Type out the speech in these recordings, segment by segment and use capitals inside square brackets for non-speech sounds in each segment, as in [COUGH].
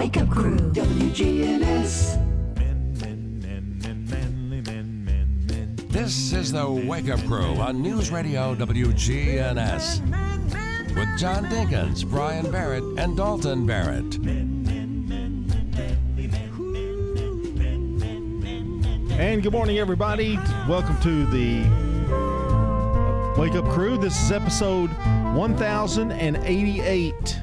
Wake Up Crew. WGNS. Men, men, men, men, manly men, men, men. This is the Wake Up Crew on News Radio WGNS with John Dinkins, Brian Barrett, and Dalton Barrett. And good morning, everybody. Welcome to the Wake Up Crew. This is episode 1088.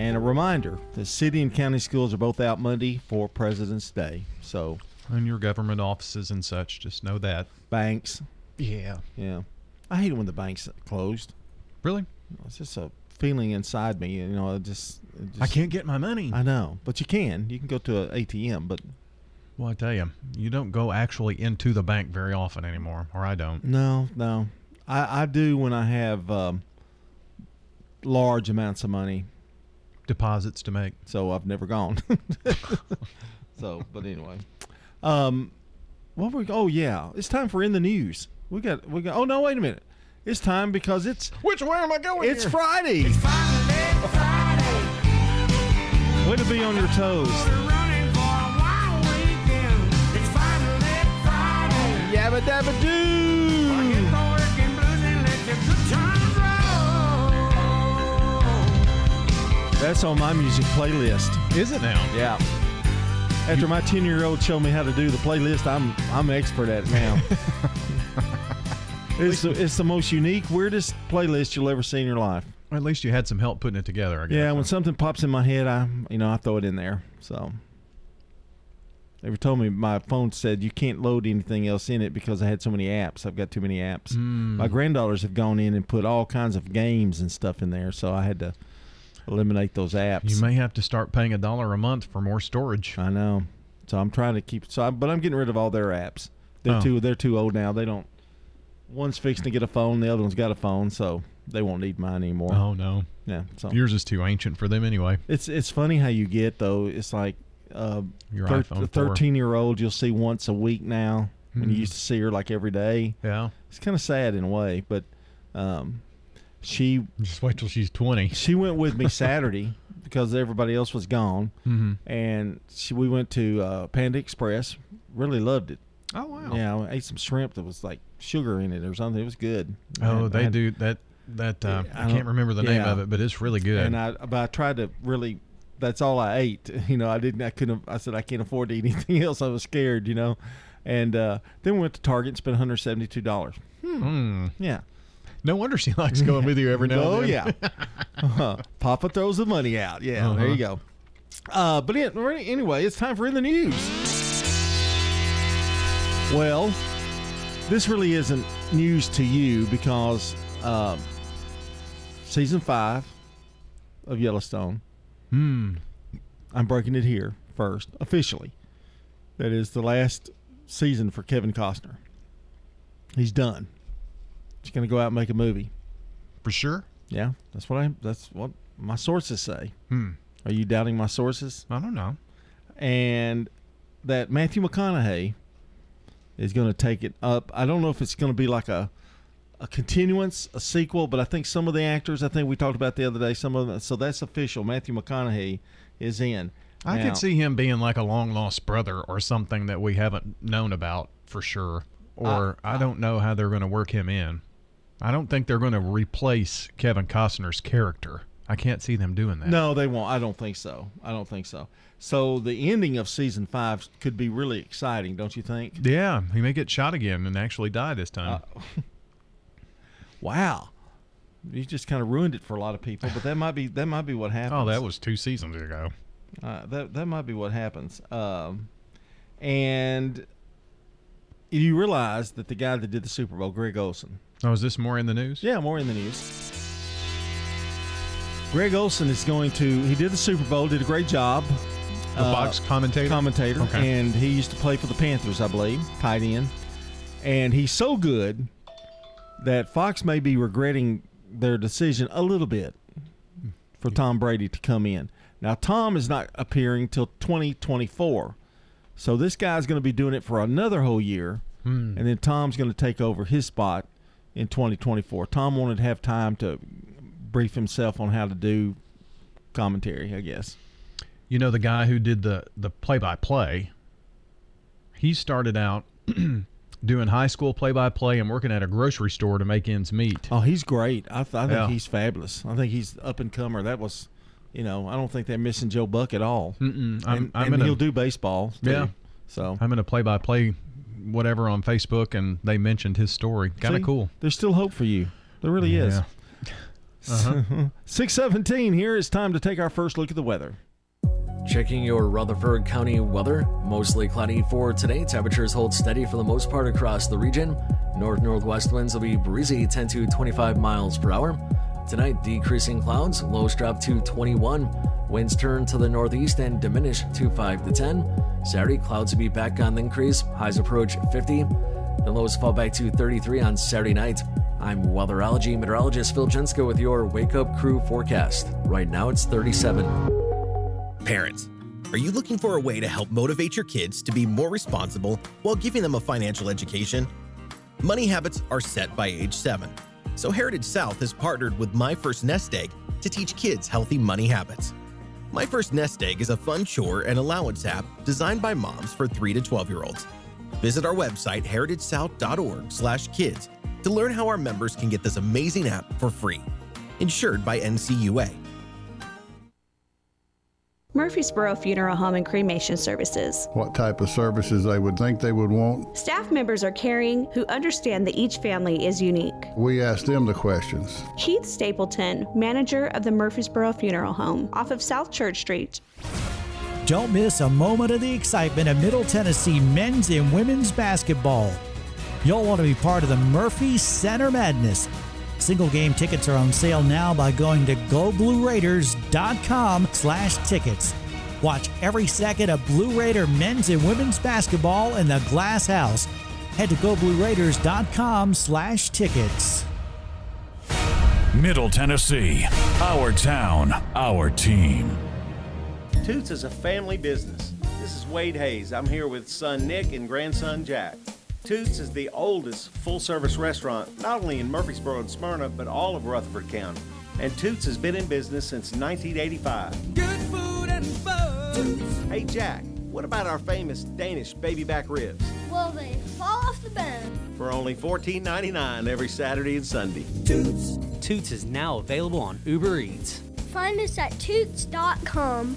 And a reminder the city and county schools are both out Monday for President's Day. So, And your government offices and such, just know that. banks, Yeah. yeah. I hate it when the banks closed. Really? It's just a feeling inside me. You know, it just, it I can't get my money. I know, but you can. You can go to an ATM, but well, I tell you, you don't go actually into the bank very often anymore, or I don't. No, no. I, I do when I have um, large amounts of money. Deposits to make. So I've never gone. [LAUGHS] so, but anyway, um, what were we? Oh yeah, it's time for in the news. We got we got. Oh no, wait a minute. It's time because it's Which way am I going? it's Friday. It's finally Friday. Way to be on your toes. Yabba dabba doo. That's on my music playlist. Is it now? Yeah. After my ten year old showed me how to do the playlist, I'm I'm expert at it now. [LAUGHS] it's the, it's the most unique, weirdest playlist you'll ever see in your life. At least you had some help putting it together. I guess. Yeah, when something pops in my head, I you know I throw it in there. So they were told me my phone said you can't load anything else in it because I had so many apps. I've got too many apps. Mm. My granddaughters have gone in and put all kinds of games and stuff in there, so I had to eliminate those apps. You may have to start paying a dollar a month for more storage. I know. So I'm trying to keep. So, I, but I'm getting rid of all their apps. They're Oh. too. They're too old now. They don't. One's fixing to get a phone. The other one's got a phone, so they won't need mine anymore. Oh no, Yeah. So yours is too ancient for them anyway. it's it's funny how you get though. It's like uh, Your thir- iPhone the 13 year old you'll see once a week now. When you Mhm. used to see her like every day, Yeah. it's kind of sad in a way. But um, she Just wait till she's twenty. [LAUGHS] she went with me Saturday [LAUGHS] because everybody else was gone, Mm-hmm. and she, we went to uh, Panda Express. Really loved it. Oh wow. Yeah, I ate some shrimp that was like sugar in it or something. It was good. Oh, they had- do that. That uh, I I, can't remember the name yeah. of it, but it's really good. And I, but I tried to really. That's all I ate. [LAUGHS] You know, I didn't. I couldn't. I said I can't afford to eat anything else. I was scared. You know, and uh, then we went to Target and spent 172 dollars. Mm. Yeah. No wonder she [LAUGHS] likes going with you every now Oh and then. yeah. uh Papa throws the money out. Yeah. There you go. Uh, but it, anyway, it's time for in the news. Well, this really isn't news to you because um, season five of Yellowstone. Hmm. I'm breaking it here first officially. That is the last season for Kevin Costner. He's done. He's going to go out and make a movie. For sure. Yeah, that's what I. That's what my sources say. Hmm. Are you doubting my sources? I don't know. And that Matthew McConaughey is going to take it up. I don't know if it's going to be like a a continuance, a sequel, but I think some of the actors. I think we talked about the other day. Some of them. So that's official. Matthew McConaughey is in. I Now- could see him being like a long lost brother or something that we haven't known about for sure. Or I, don't know how they're going to work him in. I don't think they're going to replace Kevin Costner's character. I can't see them doing that. No, they won't. I don't think so. I don't think so. So the ending of season five could be really exciting, don't you think? Yeah, he may get shot again and actually die this time. Uh, [LAUGHS] Wow, you just kind of ruined it for a lot of people. But that might be that might be what happens. oh, that was two seasons ago. uh, that that might be what happens. Um, and you realize that the guy that did the Super Bowl, Greg Olsen. Oh, is this more in the news? Yeah, more in the news. Greg Olsen is going to. He did the Super Bowl, did a great job. The Uh, Fox commentator? commentator, Okay. and he used to play for the Panthers, I believe, tight end. And he's so good that Fox may be regretting their decision a little bit for Tom Brady to come in. Now, Tom is not appearing till 2024, so this guy's going to be doing it for another whole year, Hmm. and then Tom's going to take over his spot in 2024. Tom wanted to have time to brief himself on how to do commentary, I guess. You know the guy who did the the play by play. He started out [CLEARS THROAT] doing high school play by play and working at a grocery store to make ends meet. Oh, he's great. I, th- I think Yeah. he's fabulous. I think he's up and comer. That was, you know, I don't think they're missing Joe Buck at all. Mm-mm. I'm, and I'm and he'll a, do baseball. Too. Yeah. So I'm in a play by play whatever on Facebook and they mentioned his story. Kind of cool. There's still hope for you. There really is. [LAUGHS] Uh-huh. 617 here. It's time to take our first look at the weather. Checking your Rutherford County weather. Mostly cloudy for today. Temperatures hold steady for the most part across the region. North northwest winds will be breezy 10 to 25 miles per hour. Tonight, decreasing clouds. Lows drop to 21. Winds turn to the northeast and diminish to 5 to 10. Saturday, clouds will be back on the increase. Highs approach 50. The lows fall back to 33 on Saturday night. I'm weatherology meteorologist Phil Jensko with your Wake Up Crew forecast. Right now, it's 37. Parents, are you looking for a way to help motivate your kids to be more responsible while giving them a financial education? Money habits are set by age 7. So Heritage South has partnered with My First Nest Egg to teach kids healthy money habits. My First Nest Egg is a fun chore and allowance app designed by moms for 3 to 12 year olds. Visit our website heritagesouth.org/kids to learn how our members can get this amazing app for free. Insured by NCUA. Murfreesboro Funeral Home and Cremation Services. what type of services they would think they would want. Staff members are caring who understand that each family is unique. We ask them the questions. Keith Stapleton, manager of the Murfreesboro Funeral Home off of South Church Street. Don't miss a moment of the excitement of Middle Tennessee men's and women's basketball. You'll want to be part of the Murphy Center Madness. Single game tickets are on sale now by going to goblueraiders.com slash tickets. Watch every second of Blue Raider men's and women's basketball in the Glass House. Head to goblueraiders.com slash tickets. Middle Tennessee, our town, our team. Toots is a family business. This is Wade Hayes. I'm here with son Nick and grandson Jack. Toots is the oldest full service restaurant, not only in Murfreesboro and Smyrna, but all of Rutherford County. And Toots has been in business since 1985. Good food and fun. Hey Jack, what about our famous Danish baby back ribs? Well, they fall off the bone. For only $14.99 every Saturday and Sunday. Toots. Toots is now available on Uber Eats. Find us at toots.com.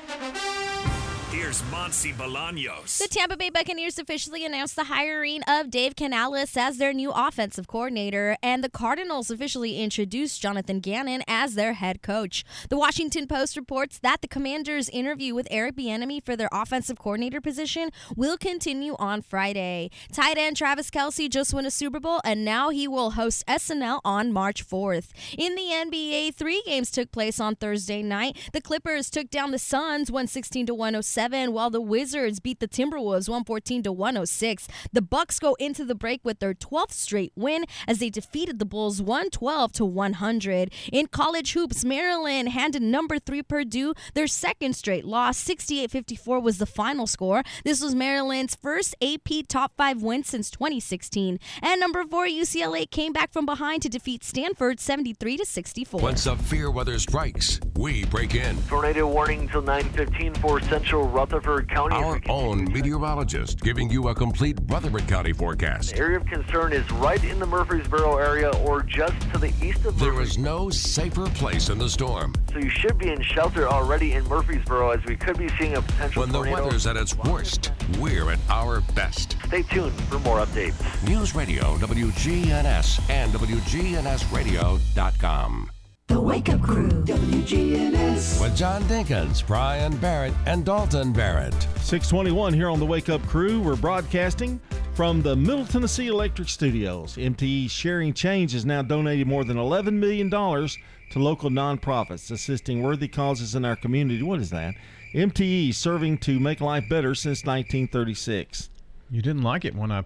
Here's Monsi Bolaños. The Tampa Bay Buccaneers officially announced the hiring of Dave Canales as their new offensive coordinator, and the Cardinals officially introduced Jonathan Gannon as their head coach. The Washington Post reports that the Commanders' interview with Eric Bieniemy for their offensive coordinator position will continue on Friday. Tight end Travis Kelce just won a Super Bowl, and now he will host SNL on March 4th. In the NBA, three games took place on Thursday night. The Clippers took down the Suns 116 to 107 while the Wizards beat the Timberwolves 114 to 106. The Bucks go into the break with their 12th straight win as they defeated the Bulls 112 to 100. In college hoops, Maryland handed number 3 Purdue their second straight loss. 68-54 was the final score. This was Maryland's first AP top 5 win since 2016. And number 4 UCLA came back from behind to defeat Stanford 73 to 64. When severe weather strikes, we break in. Tornado warning until 9:15 for Central Rutherford County. Our own meteorologist giving you a complete Rutherford County forecast. The area of concern is right in the Murfreesboro area or just to the east of There is no safer place in the storm. So you should be in shelter already in Murfreesboro as we could be seeing a potential When the tornado. weather's at its worst, we're at our best. Stay tuned for more updates. News Radio, WGNS, and WGNSradio.com. The Wake Up Crew, WGNS. With John Dinkins, Brian Barrett, and Dalton Barrett. 621 here on the Wake Up Crew. We're broadcasting from the Middle Tennessee Electric Studios. MTE Sharing Change has now donated more than $11 million to local nonprofits assisting worthy causes in our community. What is that? MTE serving to make life better since 1936. You didn't like it when I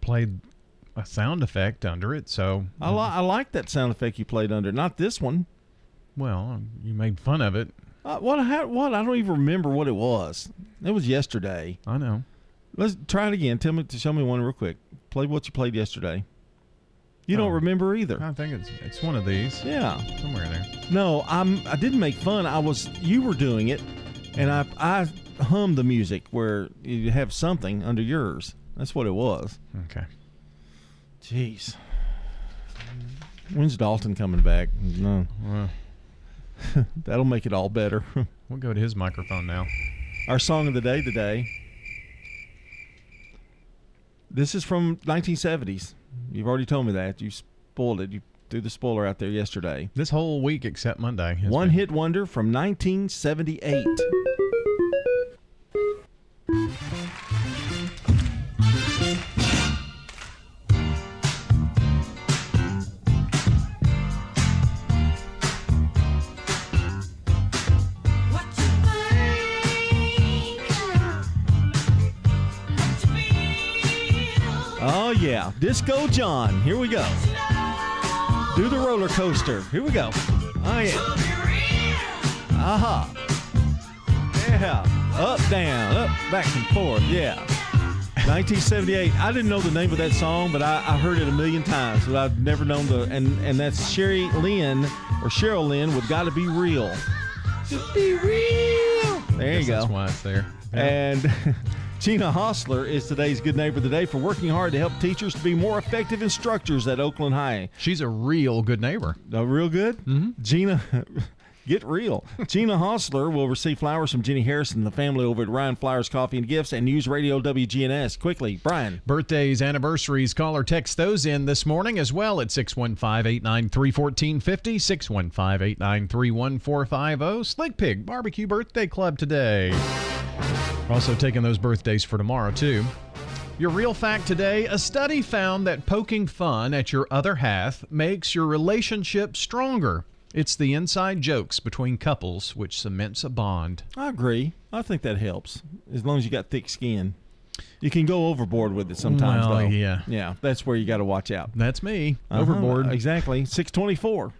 played a sound effect under it, so I, li- I like that sound effect you played under. Not this one. well, you made fun of it. Uh, what? How, what? I don't even remember what it was. It was yesterday. I know. Let's try it again. Tell me to show me one real quick. Play what you played yesterday. You don't Oh. remember either. I think it's it's one of these. Yeah. Somewhere in there. No, I'm. I didn't make fun. I was. You were doing it, and I I hummed the music where you have something under yours. That's what it was. Okay. Jeez. When's Dalton coming back? No. Well, [LAUGHS] That'll make it all better. [LAUGHS] we'll go to his microphone now. Our song of the day today. This is from 1970s. You've already told me that. You spoiled it. You threw the spoiler out there yesterday. This whole week except Monday. One been- hit wonder from 1978. Yeah, Disco John. Here we go. Do the roller coaster. Here we go. Oh yeah. Aha. Yeah. Up, down, up, back and forth. Yeah. 1978. I didn't know the name of that song, but I, I heard it a million times, but I've never known the and and that's Sherry Lynn or Cheryl Lynn with "Gotta Be Real." Just be real. There you go. That's why it's there. Yeah. And [LAUGHS] Gina Hostler is today's Good Neighbor of the Day for working hard to help teachers to be more effective instructors at Oakland High. She's a real good neighbor. Uh, real good? Mm-hmm. Gina, [LAUGHS] get real. Gina Hostler will receive flowers from Jenny Harrison and the family over at Ryan Flowers Coffee and Gifts and News Radio WGNS. Quickly, Brian. Birthdays, anniversaries, call or text those in this morning as well at 615 893 1450, 615 893 1450. Slick Pig Barbecue Birthday Club today. We're also taking those birthdays for tomorrow, too. Your real fact today a study found that poking fun at your other half makes your relationship stronger. It's the inside jokes between couples which cements a bond. I agree. I think that helps as long as you got thick skin. You can go overboard with it sometimes, Well, though. yeah. Yeah, that's where you got to watch out. That's me. Uh-huh, Overboard. Exactly. 624.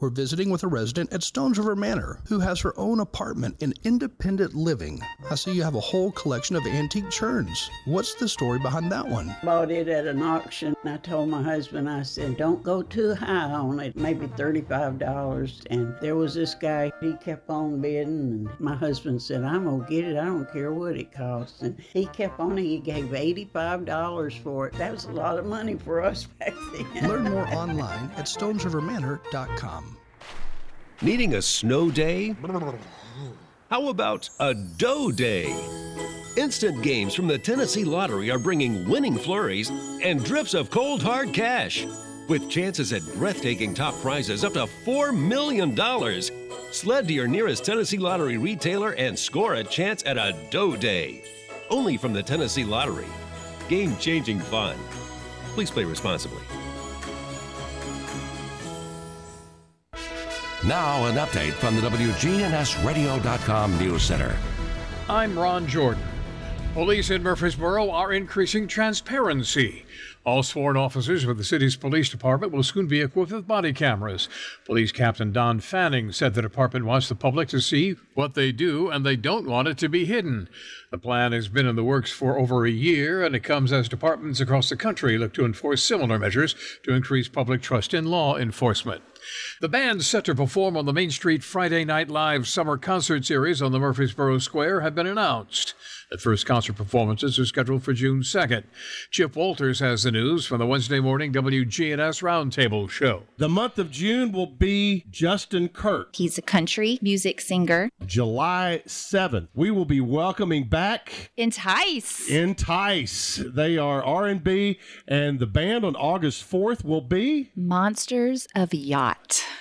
We're visiting with a resident at Stones River Manor who has her own apartment in independent living. I see you have a whole collection of antique churns. What's the story behind that one? Bought it at an auction. I told my husband, I said, don't go too high on it, maybe $35. And there was this guy, he kept on bidding. And my husband said, I'm going to get it. I don't care what it costs. And he kept on, he gave $85 for it. That was a lot of money for us [LAUGHS] back then. Learn more online at stonesrivermanor.com. Needing a snow day? How about a dough day? Instant games from the Tennessee Lottery are bringing winning flurries and drips of cold hard cash. With chances at breathtaking top prizes up to $4 million. Sled to your nearest Tennessee Lottery retailer and score a chance at a dough day. Only from the Tennessee Lottery. Game changing fun. Please play responsibly. Now, an update from the WGNSradio.com News Center. I'm Ron Jordan. Police in Murfreesboro are increasing transparency. All sworn officers with the city's police department will soon be equipped with body cameras. Police Captain Don Fanning said the department wants the public to see what they do and they don't want it to be hidden. The plan has been in the works for over a year and it comes as departments across the country look to enforce similar measures to increase public trust in law enforcement. The band set to perform on the Main Street Friday Night Live Summer Concert Series on the Murfreesboro Square have been announced. The first concert performances are scheduled for June 2nd. Chip Walters has the news from the Wednesday morning WGNS Roundtable Show. The month of June will be Justin Kirk. He's a country music singer. July 7th, we will be welcoming back Entice. Entice. They are R&B and the band on August 4th will be Monsters of Yacht.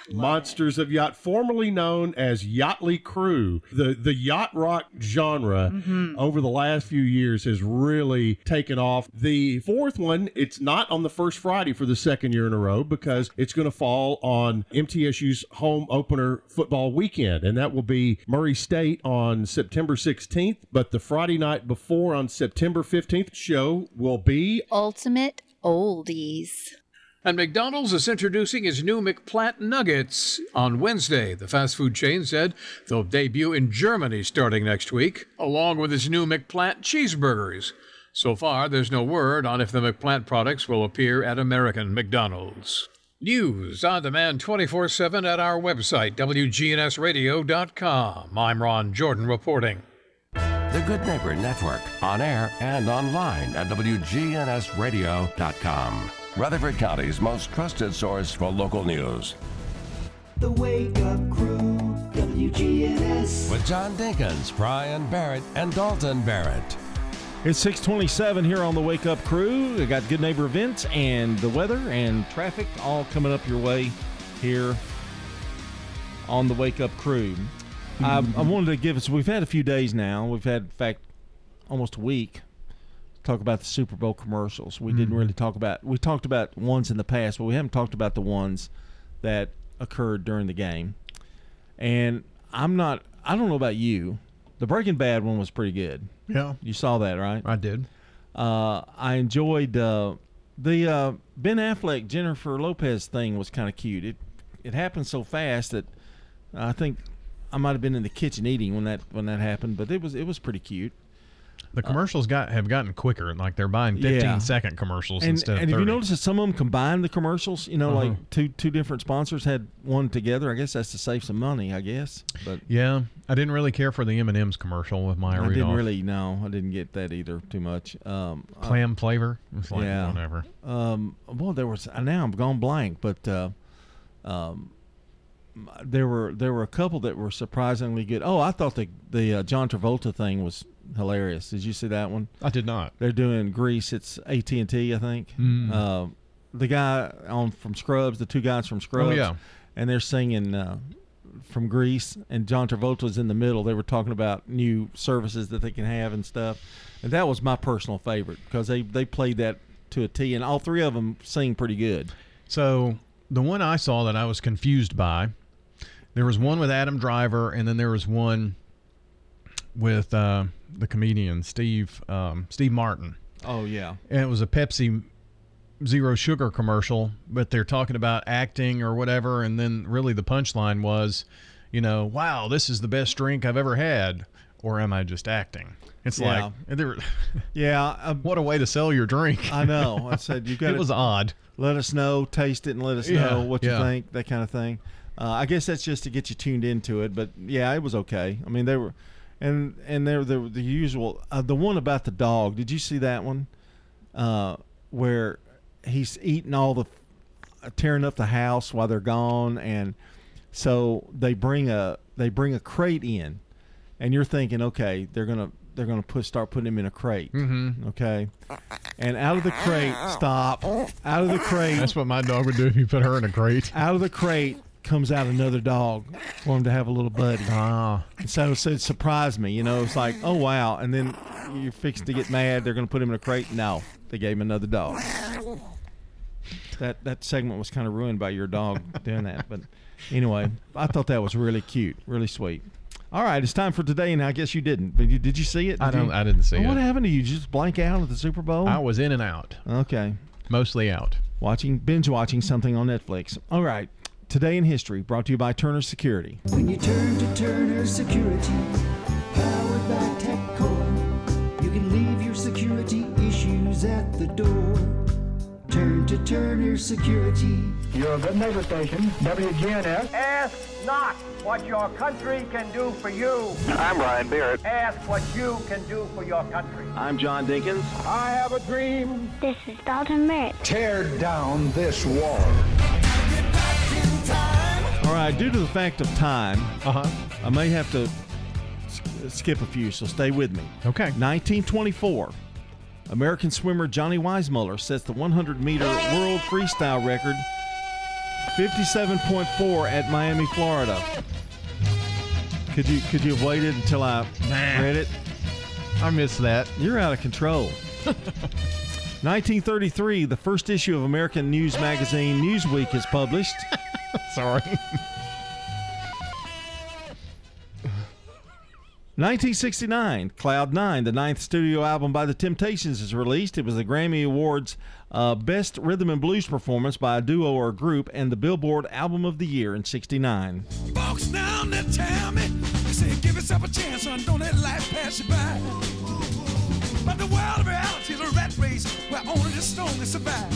Monsters of Yacht, formerly known as Yachtly Crew. The the yacht rock genre Mm-hmm. over the last few years has really taken off. The fourth one, it's not on the first Friday for the second year in a row because it's going to fall on MTSU's home opener football weekend, and that will be Murray State on September 16th. But the Friday night before on September 15th show will be Ultimate Oldies. And McDonald's is introducing its new McPlant Nuggets on Wednesday. The fast food chain said they'll debut in Germany starting next week, along with its new McPlant cheeseburgers. So far, there's no word on if the McPlant products will appear at American McDonald's. News on demand 24 7 at our website, WGNSradio.com. I'm Ron Jordan reporting. The Good Neighbor Network, on air and online at WGNSradio.com. Rutherford County's most trusted source for local news. The Wake Up Crew, WGNS. With John Dinkins, Brian Barrett, and Dalton Barrett. It's 627 here on the Wake Up Crew. We got good neighbor events and the weather and traffic all coming up your way here on the Wake Up Crew. I, I mm-hmm. wanted to give us, we've had a few days now. We've had, in fact, almost a week talk about the Super Bowl commercials. We didn't Mhm. really talk about, we talked about ones in the past, but we haven't talked about the ones that occurred during the game. And I'm not, I don't know about you. The Breaking Bad one was pretty good. Yeah. You saw that, right? I did. Uh, I enjoyed uh, the uh, Ben Affleck Jennifer Lopez thing was kind of cute. It it happened so fast that I think I might have been in the kitchen eating when that when that happened, but it was it was pretty cute. The commercials got have gotten quicker. Like they're buying 15 second Yeah. commercials And, instead and of if 30. you notice that some of them combined the commercials, you know, Uh-huh. like two two different sponsors had one together. I guess that's to save some money. I guess, but yeah, I didn't really care for the M&M's commercial with Maya I Rudolph. didn't really know. I didn't get that either too much. Um, uh, Clam flavor? It's like, yeah, whatever. Um, well, there was now I'm gone blank, but uh, um, there were there were a couple that were surprisingly good. Oh, I thought the the uh, John Travolta thing was hilarious. Did you see that one? I did not. They're doing Grease. It's AT and T, I think. Mm. Uh, the guy on from Scrubs, the two guys from Scrubs. Oh, yeah. and they're singing. Uh, from Grease, and John Travolta was in the middle. They were talking about new services that they can have and stuff, and that was my personal favorite because they they played that to a T, and all three of them sing pretty good. So the one I saw that I was confused by, there was one with Adam Driver, and then there was one with uh, the comedian Steve um, Steve Martin. Oh yeah, and it was a Pepsi zero sugar commercial, but they're talking about acting or whatever, and then really the punchline was, you know, wow, this is the best drink I've ever had, or am I just acting? It's Yeah. like [LAUGHS] yeah. what a way to sell your drink. I know. I said [LAUGHS] you got. It was odd. Let us know, taste it, and let us Yeah, know what you yeah. think. That kind of thing. Uh, I guess that's just to get you tuned into it. But yeah, it was okay. I mean, they were, and and they're the, the usual. Uh, the one about the dog. Did you see that one? Uh, where he's eating all the, tearing up the house while they're gone, and so they bring a they bring a crate in, and you're thinking, okay, they're gonna they're gonna put start putting him in a crate. Mhm. Okay, and out of the crate, stop. Out of the crate. That's what my dog would do if you put her in a crate. Out of the crate comes out another dog for him to have a little buddy. Ah. And so, so it surprised me. You know, it's like, oh wow, and then you're fixing to get mad. They're going to put him in a crate. No, they gave him another dog. That that segment was kind of ruined by your dog doing that. But anyway, I thought that was really cute, really sweet. All right, it's time for today, and I guess you didn't. But you, did you see it? I Did you- don't- I didn't see Well, What it. happened to you? Did you just blank out at the Super Bowl? I was in and out. Okay. Mostly out. Watching binge watching something on Netflix. All right. Today in history, brought to you by Turner Security. When you turn to Turner Security, powered by TechCore, you can leave your security issues at the door. Turn to Turner Security. You're a good neighbor station, WGNS. Ask not what your country can do for you. I'm Ryan Barrett. Ask what you can do for your country. I'm John Dinkins. I have a dream. This is Dalton Merritt. Tear down this wall. All right, due to the fact of time, uh-huh. I may have to skip a few, so stay with me. Okay. 1924, American swimmer Johnny Weissmuller sets the 100 meter world freestyle record, 57.4 at Miami, Florida. Could you could you have waited until I read it? I missed that. You're out of control. [LAUGHS] 1933, the first issue of American news magazine Newsweek is published. [LAUGHS] Sorry. 1969, Cloud Nine, the ninth studio album by The Temptations, is released. It was the Grammy Awards uh, Best Rhythm and Blues Performance by a duo or a group and the Billboard Album of the Year in 69. Folks down there tell me, say, give yourself a chance, son, don't let life pass you by. But the world of reality is a rat race where only the strongest survive.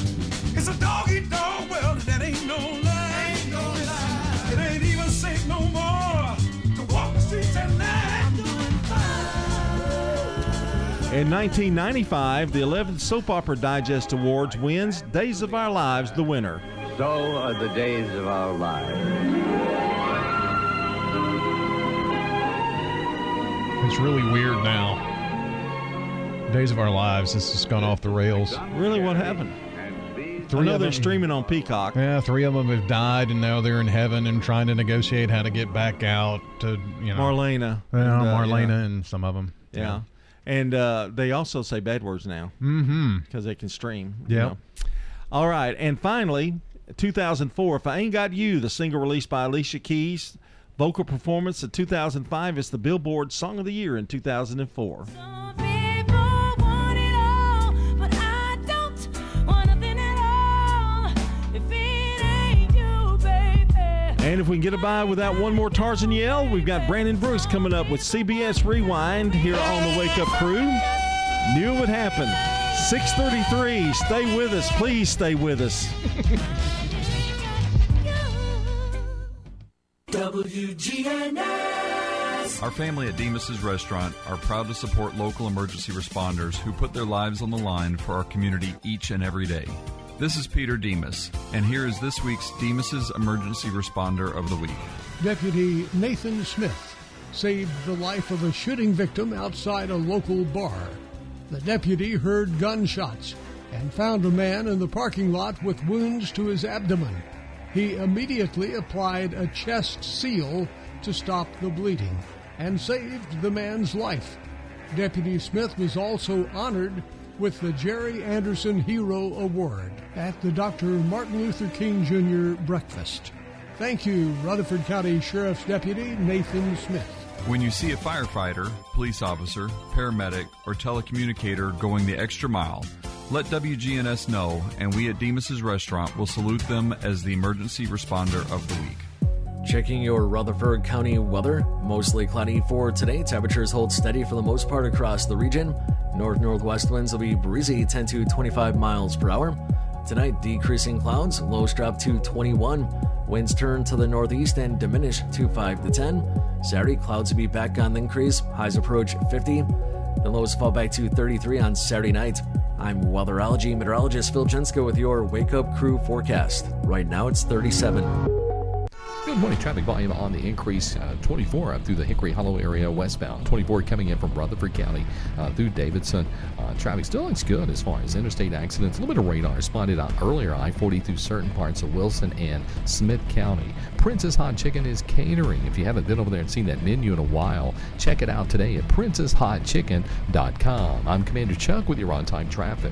It's a dog eat dog world, and that ain't no lie. Ain't no lie. It ain't even safe no more to walk the streets at night. In 1995, the 11th Soap Opera Digest Awards wins Days of Our Lives the winner. So are the days of our lives. It's really weird now. Days of Our Lives, this has gone off the rails. Really, what happened? Three I know of they're them- streaming on Peacock. Yeah, three of them have died, and now they're in heaven and trying to negotiate how to get back out to, you know. Marlena. Yeah, And, uh, Marlena yeah. and some of them. Yeah. And uh, they also say bad words now. Mm-hmm. Because they can stream. you know. All right. And finally, 2004, If I Ain't Got You, the single released by Alicia Keys. Vocal performance of 2005 is the Billboard Song of the Year in 2004. And if we can get it by without one more Tarzan yell, we've got Brandon Brooks coming up with CBS Rewind here on the Wake Up Crew. Knew it would happen. 633. Stay with us. Please stay with us. WGNS. Our family at Demos's Restaurant are proud to support local emergency responders who put their lives on the line for our community each and every day. This is Peter Demos, and here is this week's Demos's Emergency Responder of the Week. Deputy Nathan Smith saved the life of a shooting victim outside a local bar. The deputy heard gunshots and found a man in the parking lot with wounds to his abdomen. He immediately applied a chest seal to stop the bleeding and saved the man's life. Deputy Smith was also honored with the Jerry Anderson Hero Award at the Dr. Martin Luther King Jr. breakfast. Thank you, Rutherford County Sheriff's Deputy Nathan Smith. When you see a firefighter, police officer, paramedic, or telecommunicator going the extra mile, let WGNS know, and we at Demos's Restaurant will salute them as the emergency responder of the week. Checking your Rutherford County weather. Mostly cloudy for today. Temperatures hold steady for the most part across the region. North northwest winds will be breezy 10 to 25 miles per hour. Tonight, decreasing clouds. Lows drop to 21. Winds turn to the northeast and diminish to 5 to 10. Saturday, clouds will be back on the increase. Highs approach 50. The lows fall back to 33 on Saturday night. I'm weatherology meteorologist Phil Jensko with your Wake Up Crew forecast. Right now, it's 37. Good morning. Traffic volume on the increase. Uh, 24 up through the Hickory Hollow area westbound. 24 coming in from Rutherford County uh, through Davidson. Uh, traffic still looks good as far as interstate accidents. A little bit of radar spotted out earlier. I 40 through certain parts of Wilson and Smith County. Prince's Hot Chicken is catering. If you haven't been over there and seen that menu in a while, check it out today at princeshotchicken.com. I'm Commander Chuck with your on time traffic.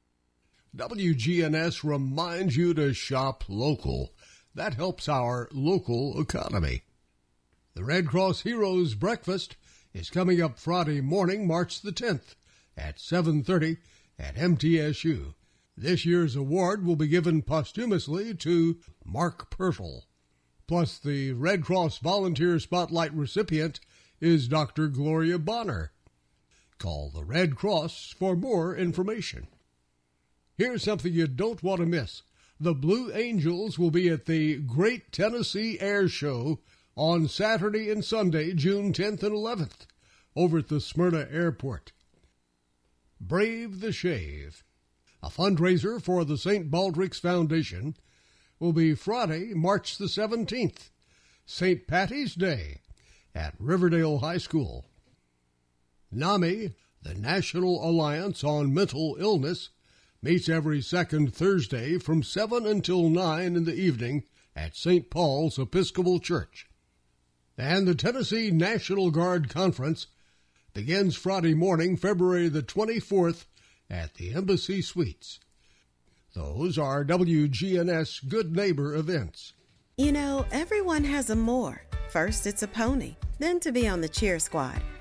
WGNS reminds you to shop local. That helps our local economy. The Red Cross Heroes Breakfast is coming up Friday morning, March the 10th at 7:30 at MTSU. This year's award will be given posthumously to Mark Purtle. Plus, the Red Cross Volunteer Spotlight recipient is Dr. Gloria Bonner. Call the Red Cross for more information. Here's something you don't want to miss. The Blue Angels will be at the Great Tennessee Air Show on Saturday and Sunday, June 10th and 11th, over at the Smyrna Airport. Brave the Shave, a fundraiser for the St. Baldrick's Foundation, will be Friday, March the 17th, St. Patty's Day, at Riverdale High School. NAMI, the National Alliance on Mental Illness, meets every second Thursday from 7 until 9 in the evening at St. Paul's Episcopal Church. And the Tennessee National Guard Conference begins Friday morning, February the 24th at the Embassy Suites. Those are WGNS Good Neighbor events. You know, everyone has a more. First, it's a pony, then to be on the cheer squad.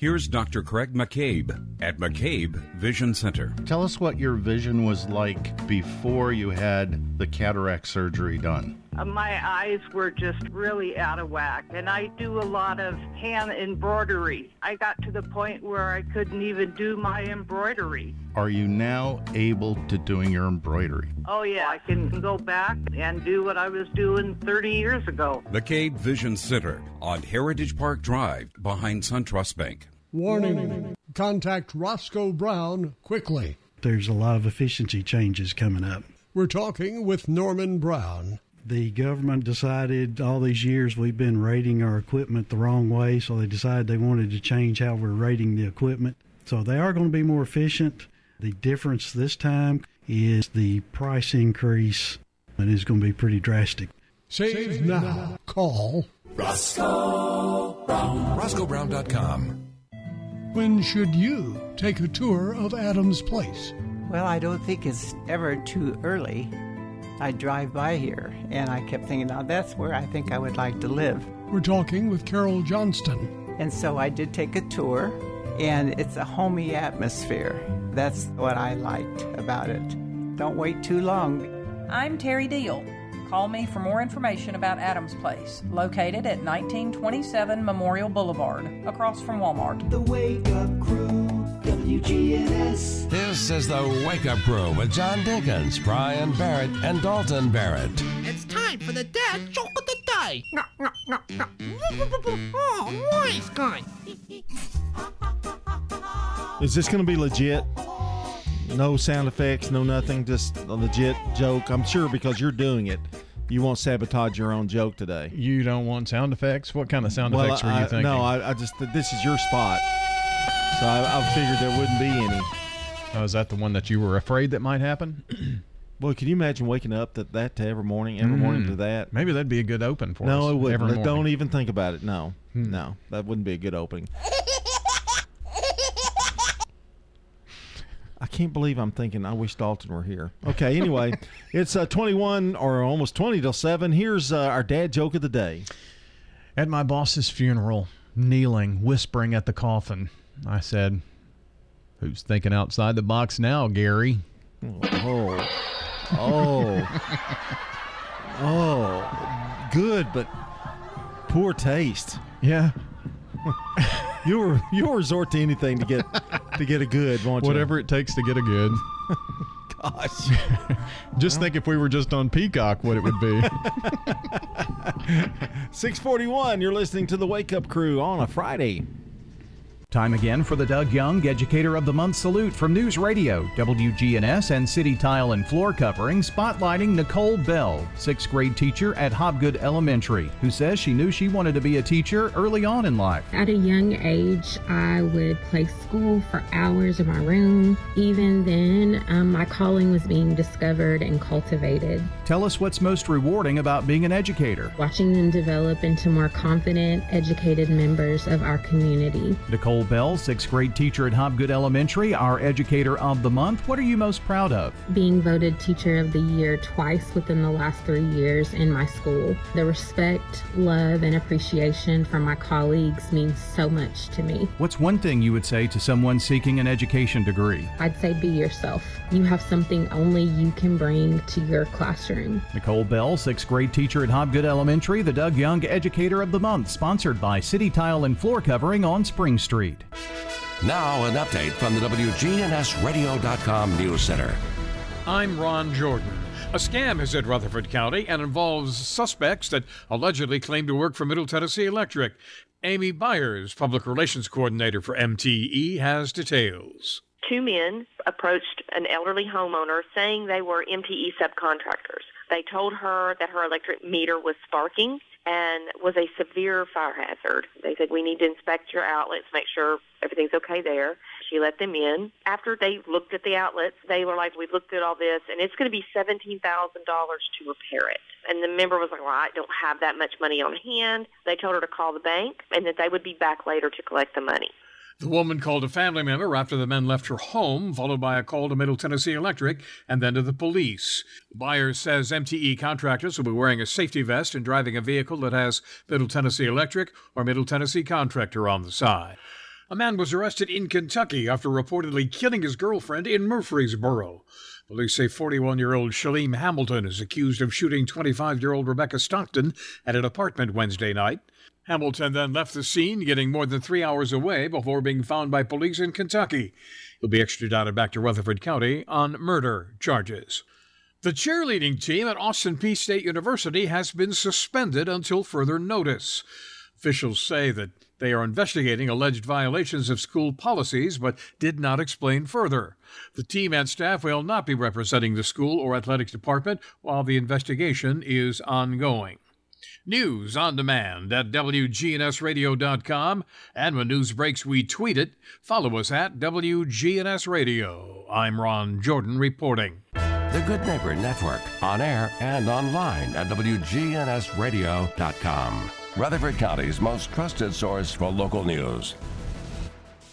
Here's Dr. Craig McCabe at McCabe Vision Center. Tell us what your vision was like before you had the cataract surgery done. Uh, my eyes were just really out of whack, and I do a lot of hand embroidery. I got to the point where I couldn't even do my embroidery. Are you now able to doing your embroidery? Oh, yeah, I can go back and do what I was doing 30 years ago. McCabe Vision Center on Heritage Park Drive behind SunTrust Bank. Warning contact Roscoe Brown quickly. There's a lot of efficiency changes coming up. We're talking with Norman Brown. The government decided all these years we've been rating our equipment the wrong way, so they decided they wanted to change how we're rating the equipment. So they are going to be more efficient. The difference this time is the price increase, and it's going to be pretty drastic. Save now. Call Roscoe Brown. RoscoeBrown.com. When should you take a tour of Adams Place? Well, I don't think it's ever too early. I drive by here and I kept thinking, now that's where I think I would like to live. We're talking with Carol Johnston. And so I did take a tour, and it's a homey atmosphere. That's what I liked about it. Don't wait too long. I'm Terry Deal. Call me for more information about Adams Place, located at 1927 Memorial Boulevard, across from Walmart. The Wake Up Crew, WGNS. This is the Wake Up Crew with John Dinkins, Brian Barrett, and Dalton Barrett. It's time for the dad joke of the day. Oh, nice guy. Is this going to be legit? No sound effects, no nothing, just a legit joke. I'm sure because you're doing it, you won't sabotage your own joke today. You don't want sound effects? What kind of sound well, effects were you I, thinking? No, I, I just this is your spot, so I, I figured there wouldn't be any. Oh, is that the one that you were afraid that might happen? [CLEARS THROAT] Well, can you imagine waking up to that to every morning, every morning to that? Maybe that'd be a good open for us. No, it wouldn't. every morning. Don't even think about it. No, Hmm. no, that wouldn't be a good opening. I can't believe I'm thinking. I wish Dalton were here. Okay, anyway, [LAUGHS] it's uh, 21 or almost 20 till seven. Here's uh, our dad joke of the day. At my boss's funeral, kneeling, whispering at the coffin, I said, Who's thinking outside the box now, Gary? Oh, oh, oh, good, but Poor taste. Yeah. [LAUGHS] you'll you'll resort to anything to get to get a good, won't you? Whatever it takes to get a good. [LAUGHS] Gosh. [LAUGHS] just think if we were just on Peacock, what it would be. 641, you're listening to the Wake Up Crew on a Friday. Time again for the Doug Young Educator of the Month salute from News Radio, WGNS, and City Tile and Floor Covering, spotlighting Nicole Bell, sixth grade teacher at Hobgood Elementary, who says she knew she wanted to be a teacher early on in life. At a young age, I would play school for hours in my room. Even then, um, my calling was being discovered and cultivated. Tell us what's most rewarding about being an educator. Watching them develop into more confident, educated members of our community. Nicole Bell, sixth grade teacher at Hobgood Elementary, our educator of the month. What are you most proud of? Being voted teacher of the year twice within the last three years in my school. The respect, love, and appreciation from my colleagues means so much to me. What's one thing you would say to someone seeking an education degree? I'd say be yourself. You have something only you can bring to your classroom. Nicole Bell, sixth grade teacher at Hobgood Elementary, the Doug Young Educator of the Month, sponsored by City Tile and Floor Covering on Spring Street. Now, an update from the WGNSradio.com News Center. I'm Ron Jordan. A scam has hit Rutherford County and involves suspects that allegedly claim to work for Middle Tennessee Electric. Amy Byers, Public Relations Coordinator for MTE, has details. Two men approached an elderly homeowner saying they were MTE subcontractors. They told her that her electric meter was sparking and was a severe fire hazard. They said, We need to inspect your outlets, make sure everything's okay there. She let them in. After they looked at the outlets, they were like, We've looked at all this, and it's going to be $17,000 to repair it. And the member was like, Well, I don't have that much money on hand. They told her to call the bank and that they would be back later to collect the money. The woman called a family member after the men left her home, followed by a call to Middle Tennessee Electric and then to the police. Byers says MTE contractors will be wearing a safety vest and driving a vehicle that has Middle Tennessee Electric or Middle Tennessee Contractor on the side. A man was arrested in Kentucky after reportedly killing his girlfriend in Murfreesboro. Police say 41 year old Shalem Hamilton is accused of shooting 25 year old Rebecca Stockton at an apartment Wednesday night. Hamilton then left the scene, getting more than three hours away before being found by police in Kentucky. He'll be extradited back to Rutherford County on murder charges. The cheerleading team at Austin Peay State University has been suspended until further notice. Officials say that they are investigating alleged violations of school policies, but did not explain further. The team and staff will not be representing the school or athletics department while the investigation is ongoing. News on demand at WGNSradio.com. And when news breaks, we tweet it. Follow us at WGNS Radio. I'm Ron Jordan reporting. The Good Neighbor Network, on air and online at WGNSradio.com. Rutherford County's most trusted source for local news.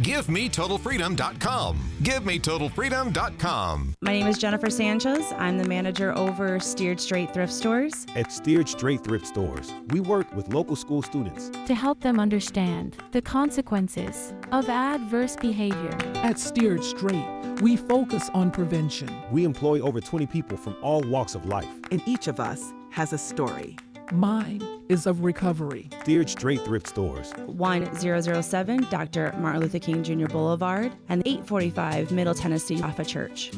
GiveMeTotalFreedom.com. GiveMeTotalFreedom.com. My name is Jennifer Sanchez. I'm the manager over Steered Straight Thrift Stores. At Steered Straight Thrift Stores, we work with local school students to help them understand the consequences of adverse behavior. At Steered Straight, we focus on prevention. We employ over 20 people from all walks of life. And each of us has a story. Mine is of recovery. Steered Straight Thrift Stores. 1007 Dr. Martin Luther King Jr. Boulevard and 845 Middle Tennessee Alpha Church.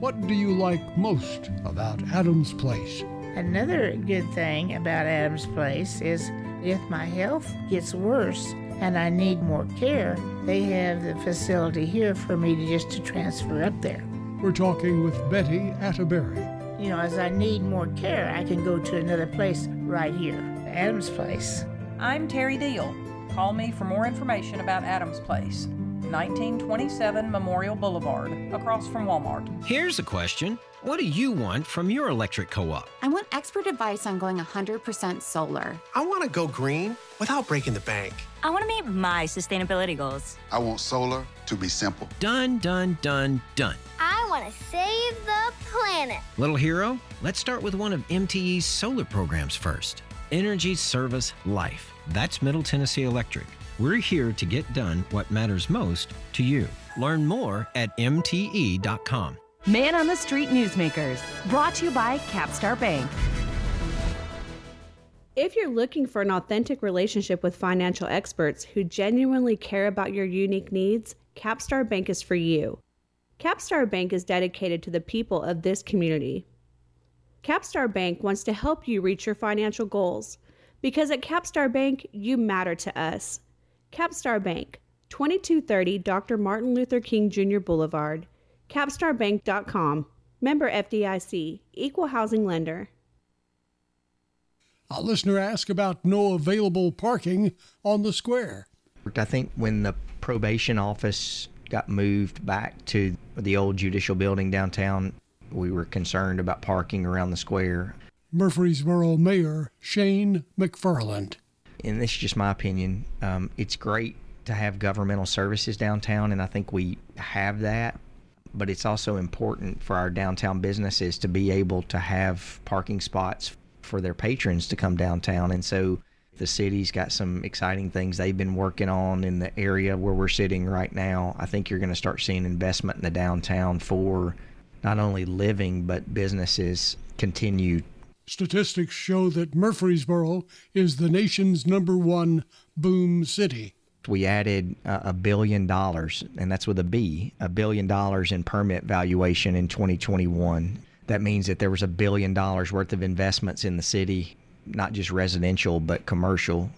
What do you like most about Adams Place? Another good thing about Adams Place is if my health gets worse, and I need more care, they have the facility here for me to just to transfer up there. We're talking with Betty Atterbury. You know, as I need more care, I can go to another place right here, Adams Place. I'm Terry Deal. Call me for more information about Adams Place, 1927 Memorial Boulevard, across from Walmart. Here's a question What do you want from your electric co op? I want expert advice on going 100% solar. I want to go green without breaking the bank. I want to meet my sustainability goals. I want solar to be simple. Done, done, done, done. I want to save the planet. Little hero, let's start with one of MTE's solar programs first Energy Service Life. That's Middle Tennessee Electric. We're here to get done what matters most to you. Learn more at MTE.com. Man on the Street Newsmakers, brought to you by Capstar Bank. If you're looking for an authentic relationship with financial experts who genuinely care about your unique needs, Capstar Bank is for you. Capstar Bank is dedicated to the people of this community. Capstar Bank wants to help you reach your financial goals because at Capstar Bank, you matter to us. Capstar Bank, 2230 Dr. Martin Luther King Jr. Boulevard, capstarbank.com. Member FDIC, Equal Housing Lender. A listener asked about no available parking on the square. I think when the probation office got moved back to the old judicial building downtown, we were concerned about parking around the square. Murfreesboro Mayor Shane McFarland. And this is just my opinion. Um, it's great to have governmental services downtown, and I think we have that. But it's also important for our downtown businesses to be able to have parking spots for their patrons to come downtown. And so the city's got some exciting things they've been working on in the area where we're sitting right now. I think you're going to start seeing investment in the downtown for not only living but businesses continue. Statistics show that Murfreesboro is the nation's number one boom city. We added uh, a billion dollars, and that's with a B, a billion dollars in permit valuation in 2021. That means that there was a billion dollars worth of investments in the city, not just residential, but commercial.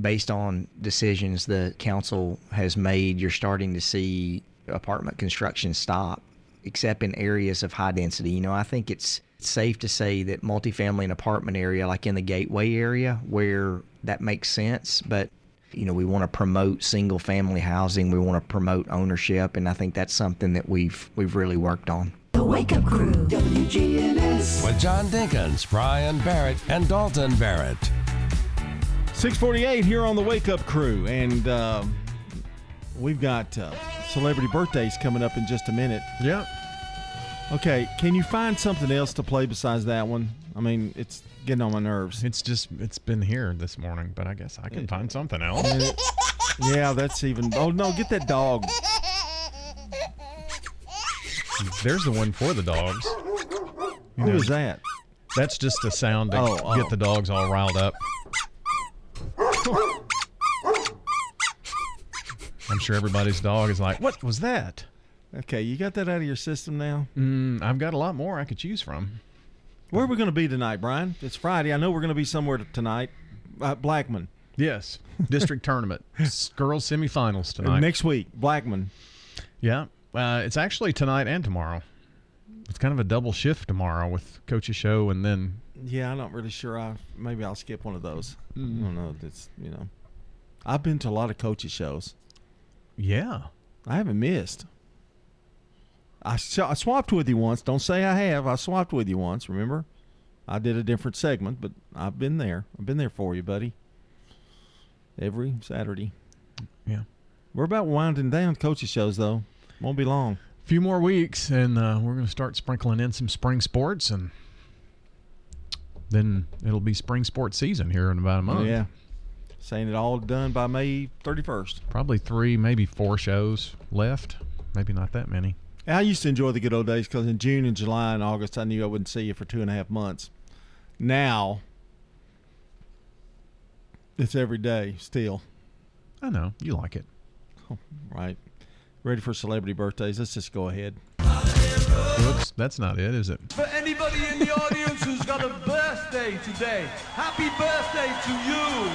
Based on decisions the council has made, you're starting to see apartment construction stop, except in areas of high density. You know, I think it's safe to say that multifamily and apartment area, like in the gateway area, where that makes sense, but you know, we want to promote single family housing. We want to promote ownership, and I think that's something that we've we've really worked on. The Wake Up Crew, WGNS. With John Dinkins, Brian Barrett, and Dalton Barrett. 648 here on the Wake Up Crew, and uh, we've got uh, celebrity birthdays coming up in just a minute. Yeah. Okay, can you find something else to play besides that one? I mean, it's getting on my nerves. It's just it's been here this morning, but I guess I can find something else. yeah, that's even. Oh no, get that dog. There's the one for the dogs. Who is that? That's just a sound to Oh, get oh. the dogs all riled up. I'm sure everybody's dog is like, "What was that?" Okay, you got that out of your system now. Mm, I've got a lot more I could choose from. Where are we going to be tonight, Brian? It's Friday. I know we're going to be somewhere tonight. Uh, Blackman. Yes, district [LAUGHS] tournament, girls semifinals tonight. Next week, Blackman. Yeah, uh, it's actually tonight and tomorrow. It's kind of a double shift tomorrow with coach's show and then Yeah, I'm not really sure. I maybe I'll skip one of those. Mm. I don't know. It's you know, I've been to a lot of coaches shows. Yeah, I haven't missed. I I swapped with you once. Don't say I have. I swapped with you once. Remember, I did a different segment, but I've been there. I've been there for you, buddy. Every Saturday. Yeah. We're about winding down coaches shows though. Won't be long. Few more weeks, and uh, we're going to start sprinkling in some spring sports, and then it'll be spring sports season here in about a month. Oh, yeah. Saying it all done by May 31st. Probably three, maybe four shows left. Maybe not that many. I used to enjoy the good old days because in June and July and August, I knew I wouldn't see you for two and a half months. Now, it's every day still. I know you like it, [LAUGHS] right? Ready for celebrity birthdays? Let's just go ahead. Whoops, that's not it, is it? For anybody in the audience who's got a birthday today, happy birthday to you.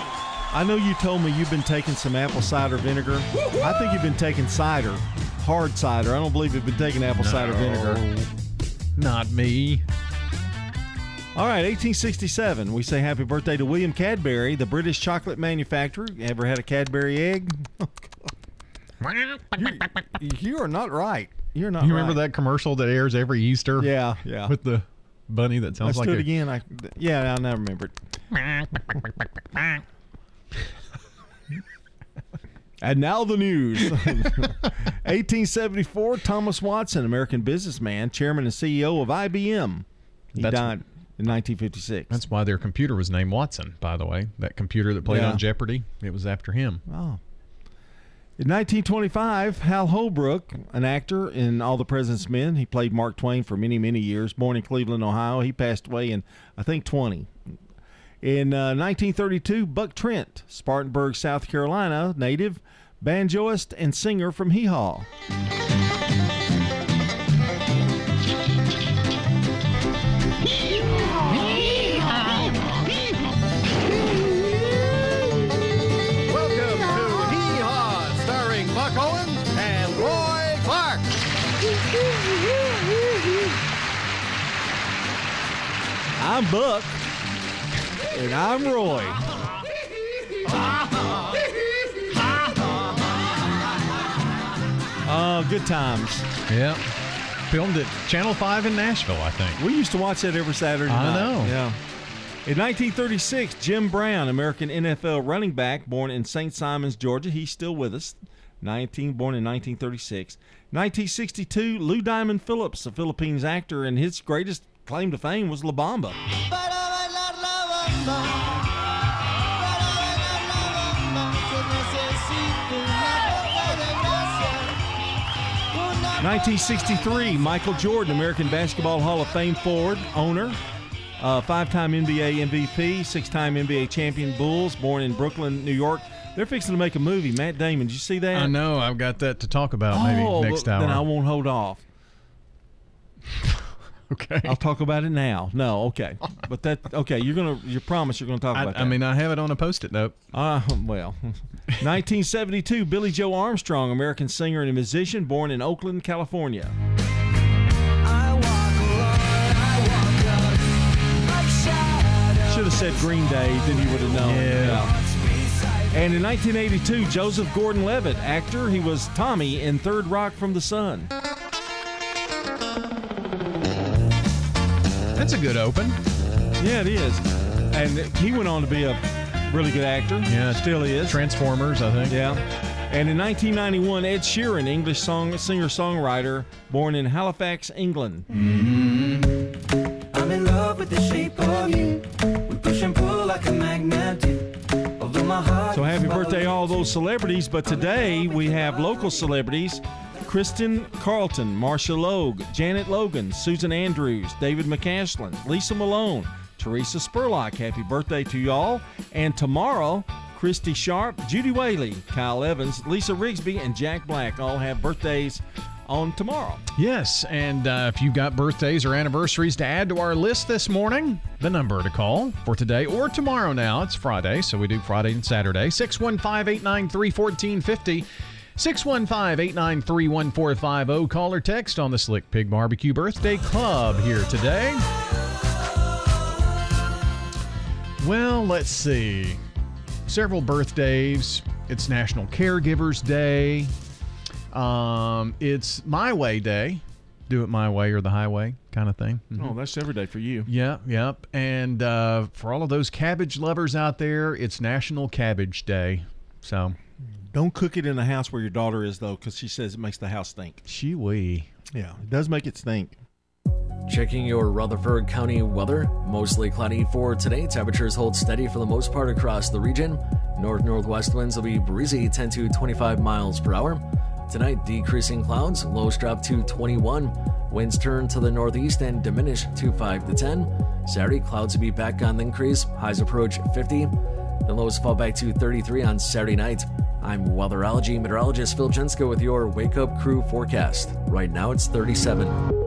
I know you told me you've been taking some apple cider vinegar. I think you've been taking cider, hard cider. I don't believe you've been taking apple cider vinegar. Not me. All right, 1867. We say happy birthday to William Cadbury, the British chocolate manufacturer. You ever had a Cadbury egg? [LAUGHS] Oh, you, are not right. You're not. You remember right. that commercial that airs every Easter? Yeah, yeah. With the bunny that sounds Let's like do it again. I, yeah, I never remember it. And now the news. [LAUGHS] 1874, Thomas Watson, American businessman, chairman and CEO of IBM. He That's- died in 1956. That's why their computer was named Watson, by the way. That computer that played Yeah. on Jeopardy, it was after him. Oh. In 1925, Hal Holbrook, an actor in All the President's Men, he played Mark Twain for many, many years. Born in Cleveland, Ohio, he passed away in I think 20. In uh, 1932, Buck Trent, Spartanburg, South Carolina native, banjoist and singer from Hee Haw. I'm Buck, and I'm Roy. Oh, good times. Yeah. Filmed at Channel 5 in Nashville, I think. We used to watch that every Saturday I night. know. Yeah. In 1936, Jim Brown, American NFL running back, born in St. Simons, Georgia. He's still with us. 19, born in 1936. 1962, Lou Diamond Phillips, a Philippines actor, and his greatest claim to fame was La Bamba. 1963, Michael Jordan, American Basketball Hall of Fame forward, owner, uh, five-time NBA MVP, six-time NBA champion Bulls, born in Brooklyn, New York. They're fixing to make a movie. Matt Damon, did you see that? I know. I've got that to talk about maybe Oh, next well, hour. Then I won't hold off. [LAUGHS] okay. I'll talk about it now. No, okay. But that okay. You're gonna. You promise you're gonna talk I, about that. I mean, I have it on a post-it note. Uh, well, [LAUGHS] 1972, Billie Joe Armstrong, American singer and musician, born in Oakland, California. Should have said Green Day, then you would have known. Yeah. And in 1982, Joseph Gordon-Levitt, actor, he was Tommy in Third Rock from the Sun. That's a good open. Yeah, it is. And he went on to be a really good actor. Yeah, still is. Transformers, I think. Yeah. And in 1991, Ed Sheeran, English song singer-songwriter, born in Halifax, England. Mm-hmm. I'm in love with the shape of you. We push and pull like a magnet. Although my heart So happy birthday, all those celebrities. But today we have local celebrities. Kristen Carlton, Marsha Logue, Janet Logan, Susan Andrews, David McCaslin, Lisa Malone, Teresa Spurlock. Happy birthday to y'all. And tomorrow, Christy Sharp, Judy Whaley, Kyle Evans, Lisa Rigsby, and Jack Black all have birthdays on tomorrow. Yes, and uh, if you've got birthdays or anniversaries to add to our list this morning, the number to call for today or tomorrow now, it's Friday, so we do Friday and Saturday, 615 893 1450. 615 893 1450. Call or text on the Slick Pig Barbecue Birthday Club here today. Well, let's see. Several birthdays. It's National Caregivers Day. Um, it's My Way Day. Do it my way or the highway kind of thing. Oh, that's every day for you. Yep, yep. And uh, for all of those cabbage lovers out there, it's National Cabbage Day. So, Don't cook it in the house where your daughter is, though, because she says it makes the house stink. she wee. Yeah, it does make it stink. Checking your Rutherford County weather. Mostly cloudy for today. Temperatures hold steady for the most part across the region. North northwest winds will be breezy 10 to 25 miles per hour. Tonight, decreasing clouds. Lows drop to 21. Winds turn to the northeast and diminish to 5 to 10. Saturday, clouds will be back on the increase. Highs approach 50. The lows fall back to 33 on Saturday night. I'm weatherology meteorologist Phil Jensko with your Wake Up Crew forecast. Right now, it's 37.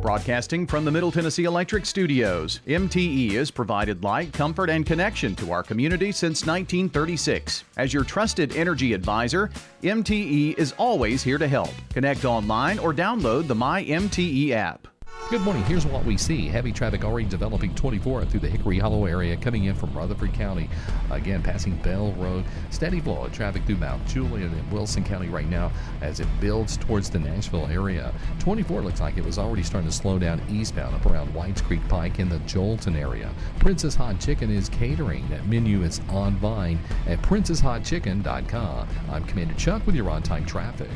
Broadcasting from the Middle Tennessee Electric Studios, MTE has provided light, comfort, and connection to our community since 1936. As your trusted energy advisor, MTE is always here to help. Connect online or download the My MTE app. Good morning. Here's what we see. Heavy traffic already developing 24 through the Hickory Hollow area coming in from Rutherford County. Again, passing Bell Road. Steady flow of traffic through Mount Juliet and Wilson County right now as it builds towards the Nashville area. 24 looks like it was already starting to slow down eastbound up around Whites Creek Pike in the Joelton area. Prince's Hot Chicken is catering. That menu is on Vine at princeshotchicken.com. I'm Commander Chuck with your on time traffic.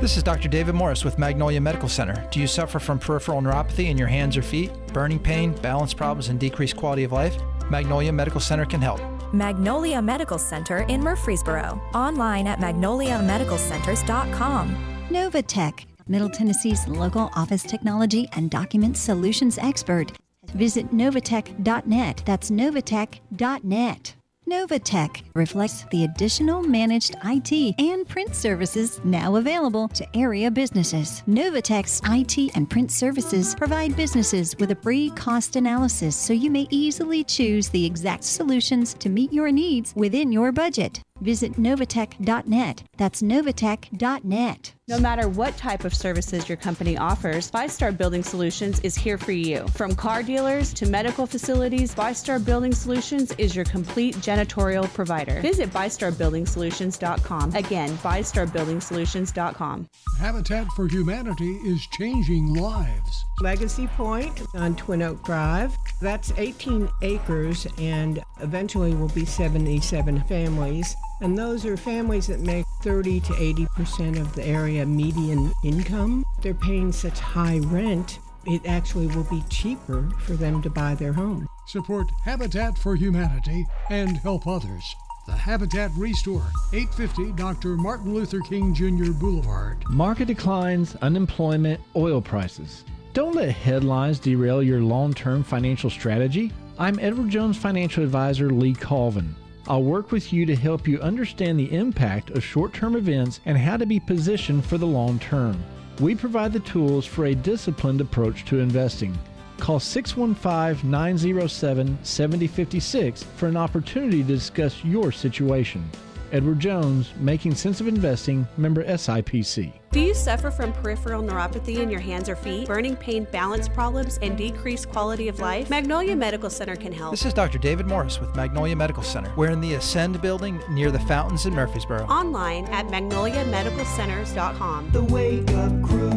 This is Dr. David Morris with Magnolia Medical Center. Do you suffer from peripheral neuropathy in your hands or feet, burning pain, balance problems, and decreased quality of life? Magnolia Medical Center can help. Magnolia Medical Center in Murfreesboro. Online at magnoliamedicalcenters.com. Novatech, Middle Tennessee's local office technology and document solutions expert. Visit novatech.net. That's novatech.net. Novatech reflects the additional managed IT and print services now available to area businesses. Novatech's IT and print services provide businesses with a free cost analysis so you may easily choose the exact solutions to meet your needs within your budget. Visit Novatech.net. That's Novatech.net. No matter what type of services your company offers, ViStar Building Solutions is here for you. From car dealers to medical facilities, ViStar Building Solutions is your complete janitorial provider. Visit ViStarBuildingSolutions.com. Again, ViStarBuildingSolutions.com. Habitat for Humanity is changing lives. Legacy Point on Twin Oak Drive. That's 18 acres and eventually will be 77 families. And those are families that make 30 to 80% of the area median income. They're paying such high rent, it actually will be cheaper for them to buy their home. Support Habitat for Humanity and help others. The Habitat Restore, 850 Dr. Martin Luther King Jr. Boulevard. Market declines, unemployment, oil prices. Don't let headlines derail your long term financial strategy. I'm Edward Jones financial advisor Lee Colvin. I'll work with you to help you understand the impact of short term events and how to be positioned for the long term. We provide the tools for a disciplined approach to investing. Call 615 907 7056 for an opportunity to discuss your situation. Edward Jones, Making Sense of Investing, member SIPC. Do you suffer from peripheral neuropathy in your hands or feet, burning pain, balance problems, and decreased quality of life? Magnolia Medical Center can help. This is Dr. David Morris with Magnolia Medical Center. We're in the Ascend building near the fountains in Murfreesboro. Online at magnoliamedicalcenters.com. The Wake Up Crew,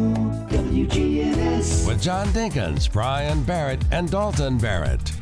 WGNS. With John Dinkins, Brian Barrett, and Dalton Barrett.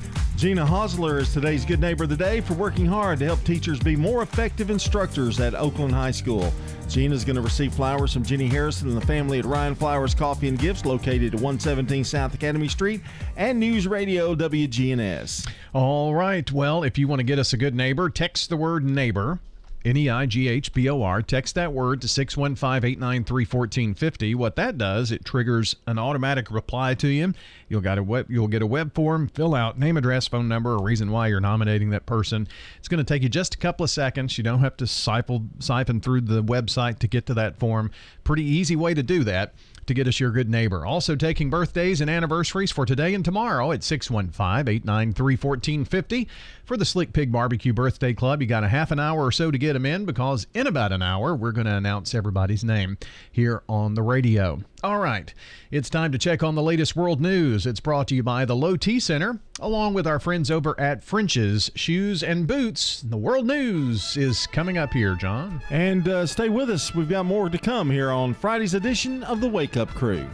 Gina Hosler is today's Good Neighbor of the Day for working hard to help teachers be more effective instructors at Oakland High School. Gina is going to receive flowers from Jenny Harrison and the family at Ryan Flowers Coffee and Gifts, located at 117 South Academy Street, and News Radio WGNS. All right. Well, if you want to get us a good neighbor, text the word neighbor N E I G H B O R. Text that word to 615 893 1450. What that does, it triggers an automatic reply to you. You'll, got a web, you'll get a web form, fill out name, address, phone number, a reason why you're nominating that person. It's going to take you just a couple of seconds. You don't have to siphon, siphon through the website to get to that form. Pretty easy way to do that to get us your good neighbor. Also taking birthdays and anniversaries for today and tomorrow at 615-893-1450 for the Slick Pig Barbecue Birthday Club. You got a half an hour or so to get them in because in about an hour we're going to announce everybody's name here on the radio. All right, it's time to check on the latest world news. It's brought to you by the Low T Center, along with our friends over at French's Shoes and Boots. The world news is coming up here, John. And uh, stay with us. We've got more to come here on Friday's edition of the Wake Up Crew.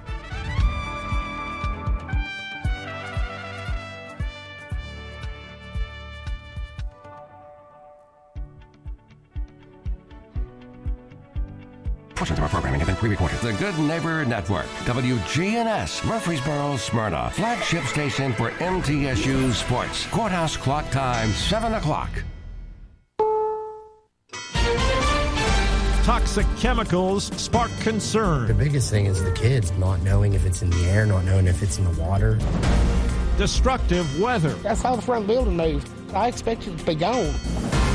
Portions of our programming have been pre-recorded. The Good Neighbor Network, WGNS, Murfreesboro, Smyrna, flagship station for MTSU Sports. Courthouse clock time, 7 o'clock. Toxic chemicals spark concern. The biggest thing is the kids not knowing if it's in the air, not knowing if it's in the water. Destructive weather. That's how the front building moved. I expected it to be gone.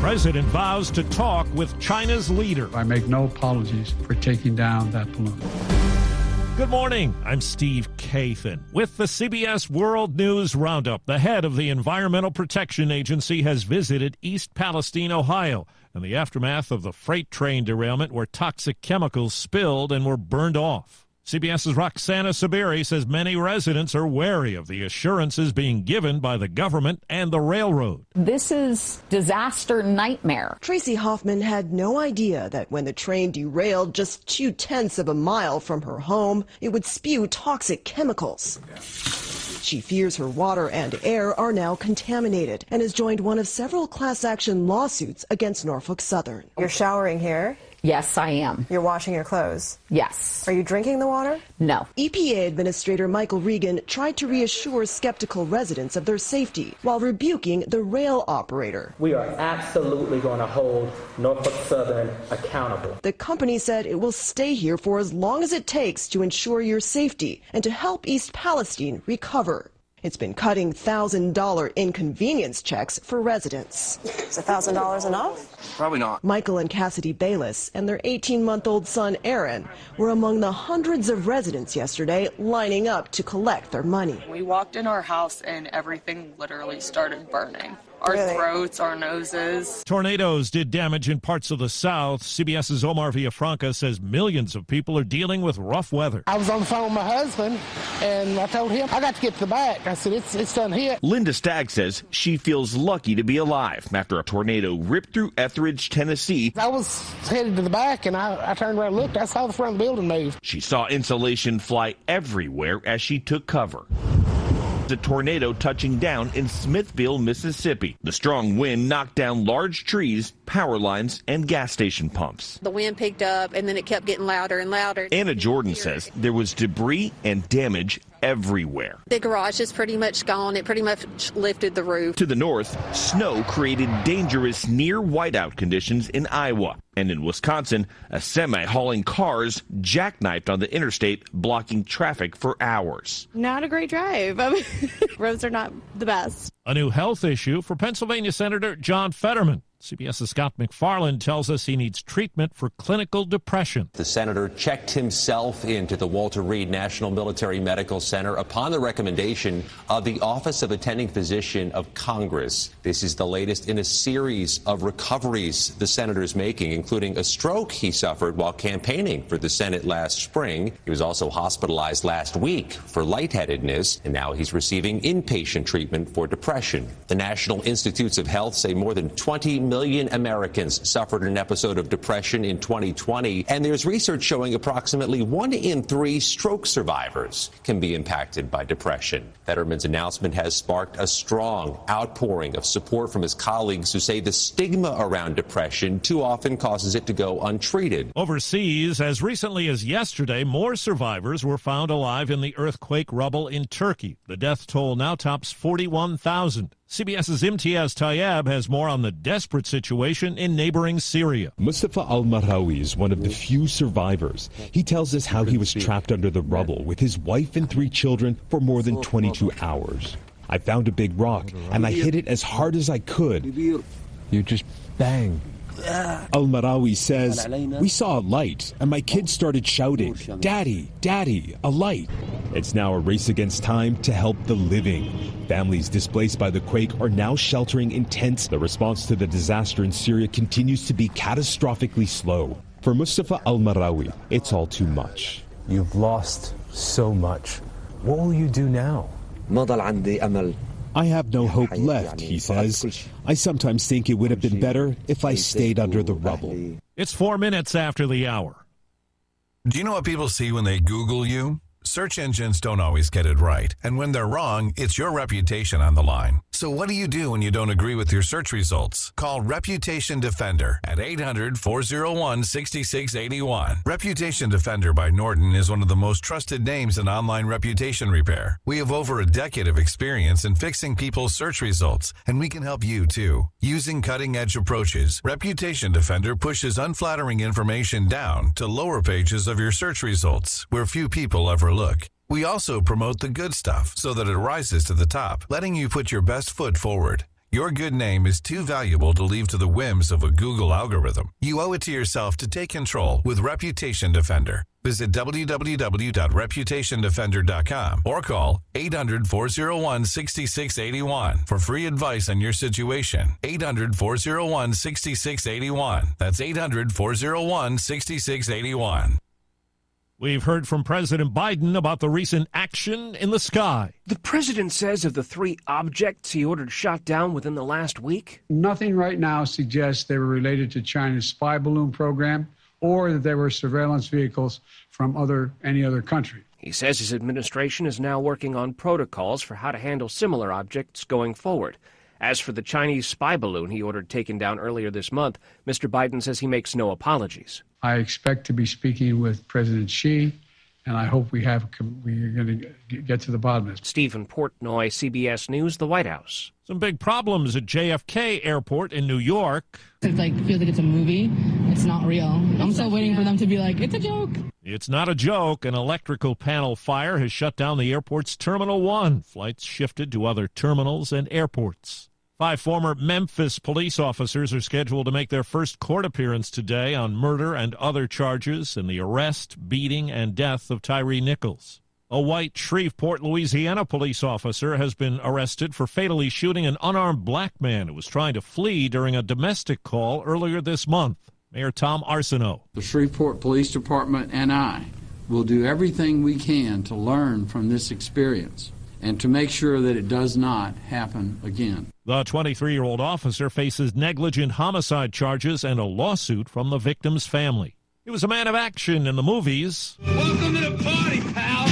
President vows to talk with China's leader. I make no apologies for taking down that balloon. Good morning. I'm Steve Kathan. With the CBS World News Roundup, the head of the Environmental Protection Agency has visited East Palestine, Ohio, in the aftermath of the freight train derailment where toxic chemicals spilled and were burned off. CBS's Roxana Saberi says many residents are wary of the assurances being given by the government and the railroad. This is disaster nightmare. Tracy Hoffman had no idea that when the train derailed just two tenths of a mile from her home, it would spew toxic chemicals. She fears her water and air are now contaminated and has joined one of several class action lawsuits against Norfolk Southern. You're showering here? Yes, I am. You're washing your clothes? Yes. Are you drinking the water? No. EPA Administrator Michael Regan tried to reassure skeptical residents of their safety while rebuking the rail operator. We are absolutely going to hold Norfolk Southern accountable. The company said it will stay here for as long as it takes to ensure your safety and to help East Palestine recover. It's been cutting $1,000 inconvenience checks for residents. Is $1,000 enough? Probably not. Michael and Cassidy Bayless and their 18 month old son Aaron were among the hundreds of residents yesterday lining up to collect their money. We walked in our house and everything literally started burning. Our Really? throats, our noses. Tornadoes did damage in parts of the South. CBS's Omar Villafranca says millions of people are dealing with rough weather. I was on the phone with my husband, and I told him I got to get to the back. I said it's it's done hit. Linda Stagg says she feels lucky to be alive after a tornado ripped through Etheridge, Tennessee. I was headed to the back, and I, I turned around and looked. I saw the front of the building move. She saw insulation fly everywhere as she took cover. The tornado touching down in Smithville, Mississippi. The strong wind knocked down large trees, power lines, and gas station pumps. The wind picked up and then it kept getting louder and louder. Anna Jordan says there was debris and damage everywhere. The garage is pretty much gone. It pretty much lifted the roof. To the north, snow created dangerous near whiteout conditions in Iowa. And in Wisconsin, a semi hauling cars jackknifed on the interstate, blocking traffic for hours. Not a great drive. I mean, [LAUGHS] roads are not the best. A new health issue for Pennsylvania Senator John Fetterman. CBS's Scott MacFarlane tells us he needs treatment for clinical depression. The senator checked himself into the Walter Reed National Military Medical Center upon the recommendation of the Office of Attending Physician of Congress. This is the latest in a series of recoveries the senator is making, including a stroke he suffered while campaigning for the Senate last spring. He was also hospitalized last week for lightheadedness, and now he's receiving inpatient treatment for depression. The National Institutes of Health say more than 20 million Americans suffered an episode of depression in 2020, and there's research showing approximately one in three stroke survivors can be impacted by depression. Fetterman's announcement has sparked a strong outpouring of support from his colleagues who say the stigma around depression too often causes it to go untreated. Overseas, as recently as yesterday, more survivors were found alive in the earthquake rubble in Turkey. The death toll now tops 41,000. CBS's Imtiaz Tyab has more on the desperate situation in neighboring Syria. Mustafa Al Marhawi is one of the few survivors. He tells us how he was trapped under the rubble with his wife and three children for more than 22 hours. I found a big rock and I hit it as hard as I could. You just bang. Al Marawi says, We saw a light, and my kids started shouting, Daddy, Daddy, a light. It's now a race against time to help the living. Families displaced by the quake are now sheltering in tents. The response to the disaster in Syria continues to be catastrophically slow. For Mustafa Al Marawi, it's all too much. You've lost so much. What will you do now? I have no hope left, he says. I sometimes think it would have been better if I stayed under the rubble. It's four minutes after the hour. Do you know what people see when they Google you? Search engines don't always get it right. And when they're wrong, it's your reputation on the line. So what do you do when you don't agree with your search results? Call Reputation Defender at 800 401 6681. Reputation Defender by Norton is one of the most trusted names in online reputation repair. We have over a decade of experience in fixing people's search results, and we can help you too. Using cutting edge approaches, Reputation Defender pushes unflattering information down to lower pages of your search results where few people ever look. We also promote the good stuff so that it rises to the top, letting you put your best foot forward. Your good name is too valuable to leave to the whims of a Google algorithm. You owe it to yourself to take control with Reputation Defender. Visit www.reputationdefender.com or call 800 401 6681 for free advice on your situation. 800 401 6681. That's 800 401 6681. We've heard from President Biden about the recent action in the sky. The president says of the three objects he ordered shot down within the last week, Nothing right now suggests they were related to China's spy balloon program or that they were surveillance vehicles from other any other country. he says his administration is now working on protocols for how to handle similar objects going forward. As for the Chinese spy balloon he ordered taken down earlier this month, Mr. Biden says he makes no apologies. I expect to be speaking with President Xi, and I hope we have we are going to get to the bottom of this. Stephen Portnoy, CBS News, the White House. Some big problems at JFK Airport in New York. It's like feels like it's a movie. It's not real. I'm still waiting for them to be like, it's a joke. It's not a joke. An electrical panel fire has shut down the airport's Terminal 1. Flights shifted to other terminals and airports. Five former Memphis police officers are scheduled to make their first court appearance today on murder and other charges in the arrest, beating, and death of Tyre Nichols. A white Shreveport, Louisiana police officer has been arrested for fatally shooting an unarmed black man who was trying to flee during a domestic call earlier this month. Mayor Tom Arceneaux. The Shreveport Police Department and I will do everything we can to learn from this experience and to make sure that it does not happen again. The 23 year old officer faces negligent homicide charges and a lawsuit from the victim's family. He was a man of action in the movies. Welcome to the party, pal.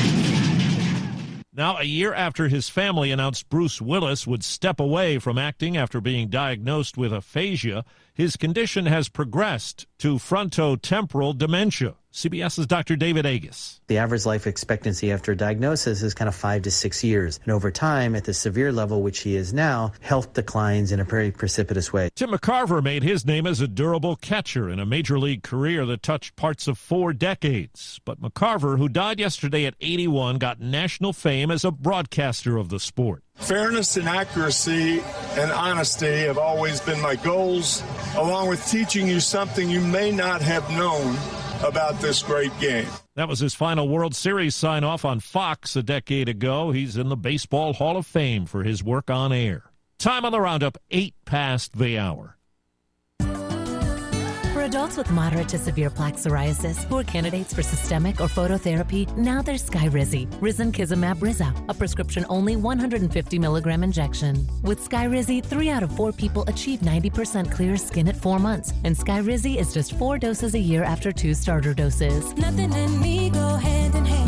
Now, a year after his family announced Bruce Willis would step away from acting after being diagnosed with aphasia, his condition has progressed to frontotemporal dementia. CBS's Dr. David Agus. The average life expectancy after diagnosis is kind of five to six years. And over time, at the severe level which he is now, health declines in a very precipitous way. Tim McCarver made his name as a durable catcher in a major league career that touched parts of four decades. But McCarver, who died yesterday at 81, got national fame as a broadcaster of the sport. Fairness and accuracy and honesty have always been my goals, along with teaching you something you may not have known about this great game. That was his final World Series sign off on Fox a decade ago. He's in the Baseball Hall of Fame for his work on air. Time on the roundup, eight past the hour. Adults with moderate to severe plaque psoriasis who are candidates for systemic or phototherapy, now there's Skyrizi, Risankizumab Riza, a prescription-only 150 milligram injection. With Skyrizi, three out of four people achieve 90% clear skin at four months, and Skyrizi is just four doses a year after two starter doses. Nothing and me go hand in hand.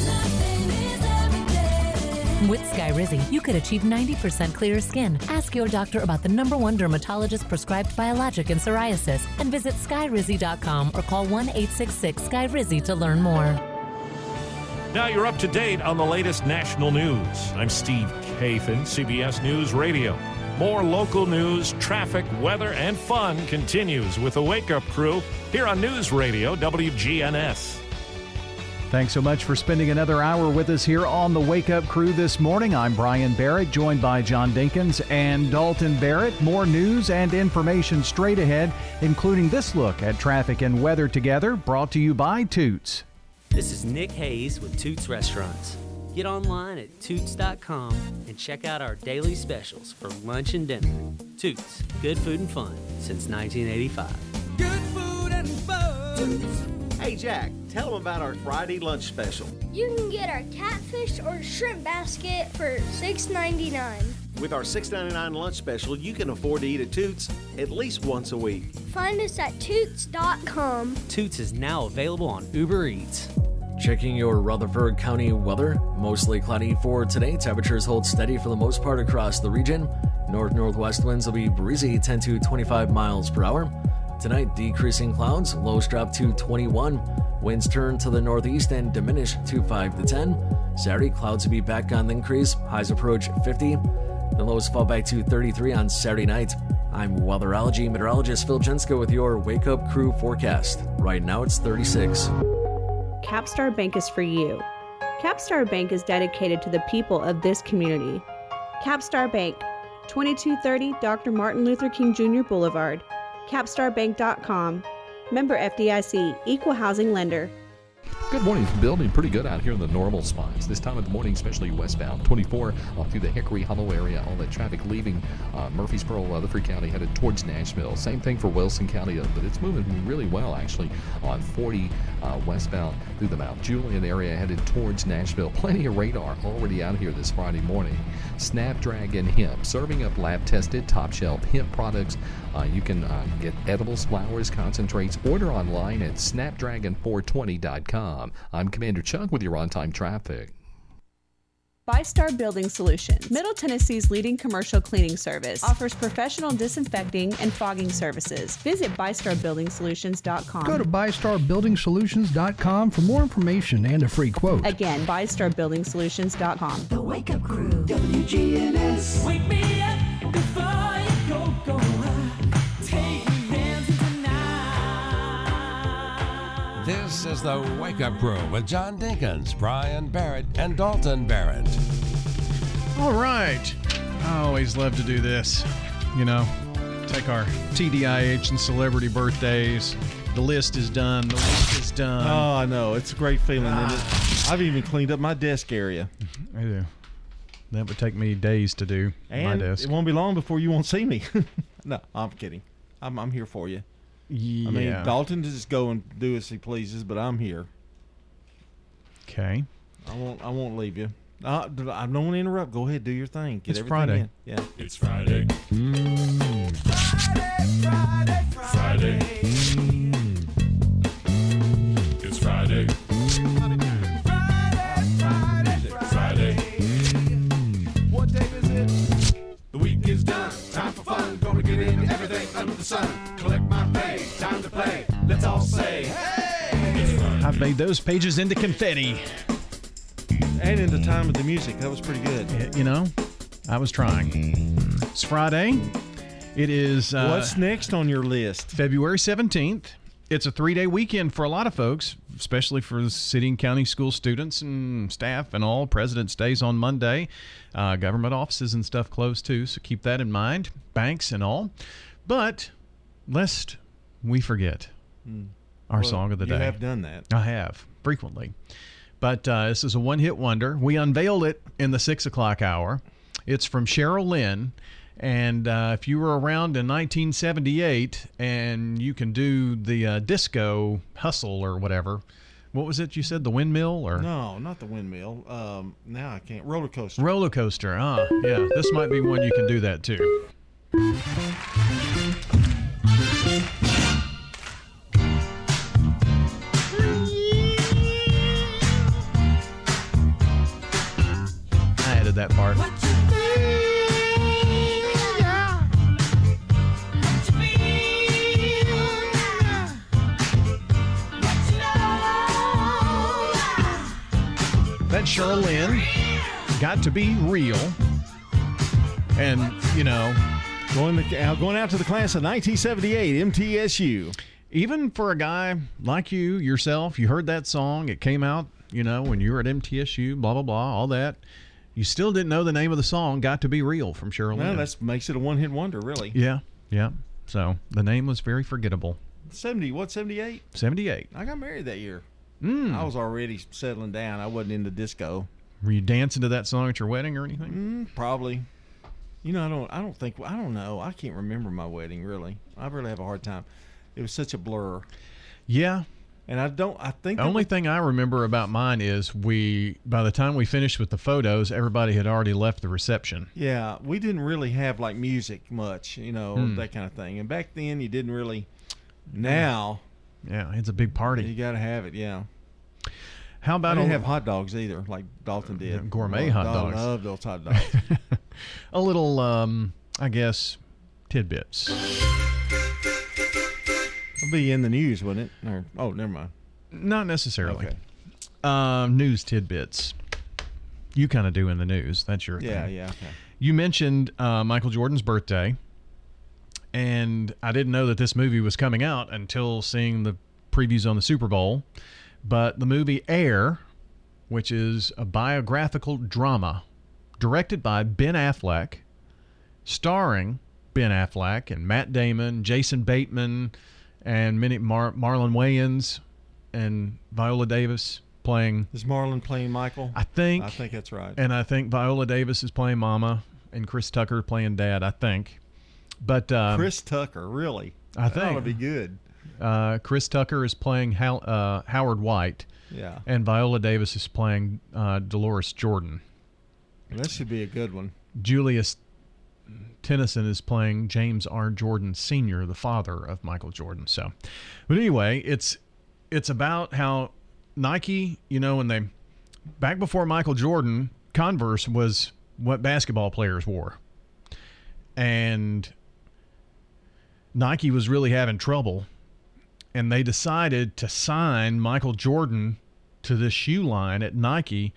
With Skyrizi, you could achieve 90% clearer skin. Ask your doctor about the number one dermatologist prescribed biologic in psoriasis and visit skyrizi.com or call 1 866 Skyrizi to learn more. Now you're up to date on the latest national news. I'm Steve Kathan, CBS News Radio. More local news, traffic, weather, and fun continues with the Wake Up Crew here on News Radio WGNS. Thanks so much for spending another hour with us here on the Wake Up Crew this morning. I'm Brian Barrett, joined by John Dinkins and Dalton Barrett. More news and information straight ahead, including this look at traffic and weather together, brought to you by Toots. This is Nick Hayes with Toots Restaurants. Get online at toots.com and check out our daily specials for lunch and dinner. Toots, good food and fun since 1985. Hey Jack, tell them about our Friday lunch special. You can get our catfish or shrimp basket for $6.99. With our $6.99 lunch special, you can afford to eat at Toots at least once a week. Find us at toots.com. Toots is now available on Uber Eats. Checking your Rutherford County weather. Mostly cloudy for today. Temperatures hold steady for the most part across the region. North northwest winds will be breezy 10 to 25 miles per hour. Tonight, decreasing clouds, lows drop to 21. Winds turn to the northeast and diminish to 5 to 10. Saturday, clouds will be back on the increase, highs approach 50. The lows fall back to 33 on Saturday night. I'm weatherology meteorologist Phil Jensko with your Wake Up Crew forecast. Right now it's 36. Capstar Bank is for you. Capstar Bank is dedicated to the people of this community. Capstar Bank, 2230 Dr. Martin Luther King Jr. Boulevard, capstarbank.com. Member FDIC, Equal Housing Lender. Good morning. Building pretty good out here in the normal spots. This time of the morning, especially westbound 24 uh, through the Hickory Hollow area. All that traffic leaving uh, Murfreesboro, Rutherford County, headed towards Nashville. Same thing for Wilson County, uh, but it's moving really well actually on 40 uh, westbound through the Mount Juliet area, headed towards Nashville. Plenty of radar already out here this Friday morning. Snapdragon Hemp, serving up lab tested top shelf hemp products. Uh, you can uh, get edibles, flowers, concentrates. Order online at snapdragon420.com. I'm Commander Chuck with your on time traffic. ByStar Building Solutions, Middle Tennessee's leading commercial cleaning service, offers professional disinfecting and fogging services. Visit ByStarBuildingSolutions.com. Go to ByStarBuildingSolutions.com for more information and a free quote. Again, ByStarBuildingSolutions.com. The Wake Up Crew, WGNS. Wake me up before This is the Wake Up Crew with John Dinkins, Brian Barrett, and Dalton Barrett. All right. I always love to do this. You know, take our TDIH and celebrity birthdays. The list is done. The list is done. Oh, I know. It's a great feeling. isn't it? Ah. I've even cleaned up my desk area. I do. That would take me days to do And my desk. it won't be long before you won't see me. [LAUGHS] no, I'm kidding. I'm, I'm here for you. Yeah. I mean, Dalton just go and do as he pleases, but I'm here. Okay. I won't. I won't leave you. Uh, I don't want to interrupt. Go ahead, do your thing. Get It's everything Friday. in. Yeah, It's Friday. Friday. It's Friday. Friday. What day is it? The week is done. Time for fun. Gonna get into everything under the sun. Collect my pay. Time to play. Let's all say, hey! I've made those pages into confetti. and in the time of the music, that was pretty good. You know, I was trying. It's Friday. It is. Uh, What's next on your list? February 17th. It's a three day weekend for a lot of folks, especially for the city and county school students and staff and all. President's Day's on Monday. Uh, government offices and stuff closed too, so keep that in mind. Banks and all. But lest we forget Hmm. our Well, song of the day. you day. have done that. I have frequently. But uh, this is a one hit wonder. We unveiled it in the six o'clock hour. It's from Cheryl Lynn. And uh, if you were around in 1978 and you can do the uh, disco hustle or whatever, what was it you said? The windmill or No, not the windmill. Um, now I can't. Roller coaster. roller coaster? Ah, yeah. This might be one you can do that too. I added that part. That Cheryl Lynn got to be real. And, you know, going, to, going out to the class of 1978 MTSU. Even for a guy like you, yourself, you heard that song. It came out, you know, when you were at MTSU, blah, blah, blah, all that. You still didn't know the name of the song, Got to Be Real from Cheryl Well, that makes it a one hit wonder, really. Yeah, yeah. So the name was very forgettable. 70, what, 78? 78. I got married that year. Mm. I was already settling down. I wasn't into disco. Were you dancing to that song at your wedding or anything? Mm, probably. You know, I don't. I don't think. I don't know. I can't remember my wedding really. I really have a hard time. It was such a blur. Yeah. And I don't. I think The only was- thing I remember about mine is we, by the time we finished with the photos, everybody had already left the reception. Yeah, we didn't really have like music much. You know Hmm. that kind of thing. And back then, you didn't really. Now. Yeah, it's a big party. You got to have it. Yeah. How about I didn't have hot dogs either, like Dalton did. gourmet hot dogs. I love those hot dogs. [LAUGHS] a little, um, I guess, tidbits. Be in the news, wouldn't it? Or, oh, never mind. Not necessarily. Okay. Um, news tidbits. You kind of do in the news. That's your Yeah, thing. yeah. Okay. You mentioned uh, Michael Jordan's birthday, and I didn't know that this movie was coming out until seeing the previews on the Super Bowl. But the movie Air, which is a biographical drama directed by Ben Affleck, starring Ben Affleck and Matt Damon, Jason Bateman, and many Mar- Marlon Wayans and Viola Davis playing. Is Marlon playing Michael? I think. I think that's right. And I think Viola Davis is playing Mama, and Chris Tucker playing Dad. I think. But um, Chris Tucker, really? I think That ought to be good. Uh, Chris Tucker is playing Hal, uh, Howard White. Yeah. And Viola Davis is playing uh, Dolores Jordan. That should be a good one. Julius Tennyson is playing James R. Jordan Sr., the father of Michael Jordan. So, but anyway, it's it's about how Nike, you know, when they back before Michael Jordan, Converse was what basketball players wore, and Nike was really having trouble, and they decided to sign Michael Jordan to this shoe line at Nike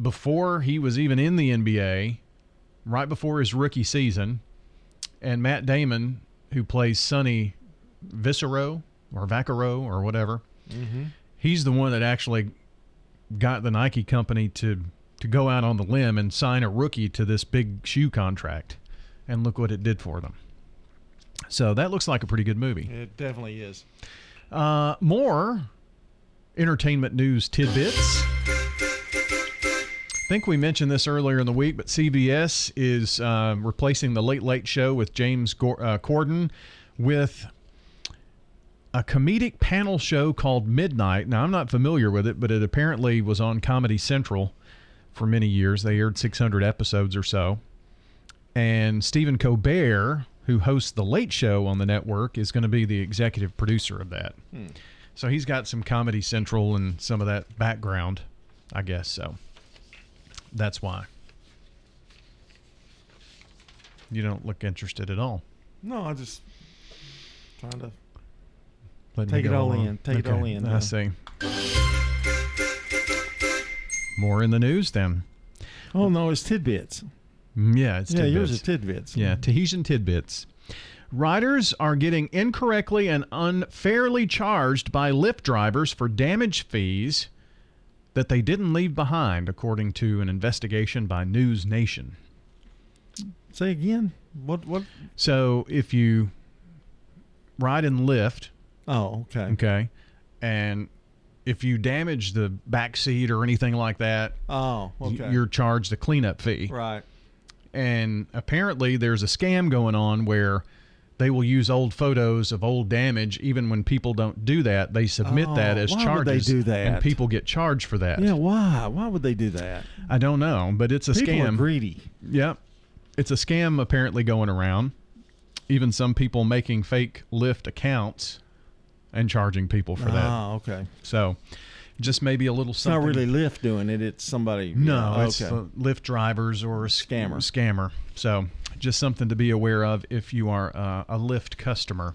before he was even in the NBA, right before his rookie season, and Matt Damon, who plays Sonny Viscero or Vaccaro or whatever, Mm-hmm. he's the one that actually got the Nike company to to go out on the limb and sign a rookie to this big shoe contract, and look what it did for them. So that looks like a pretty good movie. It definitely is. Uh, more entertainment news tidbits. I think we mentioned this earlier in the week, but CBS is uh, replacing the Late Late Show with James Gor- uh, Corden with a comedic panel show called Midnight. Now, I'm not familiar with it, but it apparently was on Comedy Central for many years. They aired 600 episodes or so. And Stephen Colbert, who hosts The Late Show on the network, is going to be the executive producer of that. Hmm. So he's got some Comedy Central and some of that background, I guess. So that's why. You don't look interested at all. No, I just trying to Letting take it all along. in. Take it all in. I yeah. see. More in the news then. Oh no, it's tidbits. Mm, Yeah, it's Yeah, tidbits. yours is tidbits. Yeah, Tahitian tidbits. Riders are getting incorrectly and unfairly charged by Lyft drivers for damage fees that they didn't leave behind, according to an investigation by News Nation. Say again. What? What? So if you ride in Lyft, Oh, okay. okay, and if you damage the back seat or anything like that, Oh, okay. you're charged a cleanup fee. right. And apparently, there's a scam going on where they will use old photos of old damage. Even when people don't do that, they submit oh, that Oh, as why charges. would they do that? And people get charged for that. Yeah. Why? Why would they do that? I don't know, but it's a People scam. are greedy. Yep. It's a scam apparently going around. Even some people making fake Lyft accounts and charging people for that. Oh, okay. So just maybe a little something. It's not really Lyft doing it. It's somebody. No, yeah, it's okay. Lyft drivers or a Scammer. Scammer. So just something to be aware of if you are uh, a Lyft customer.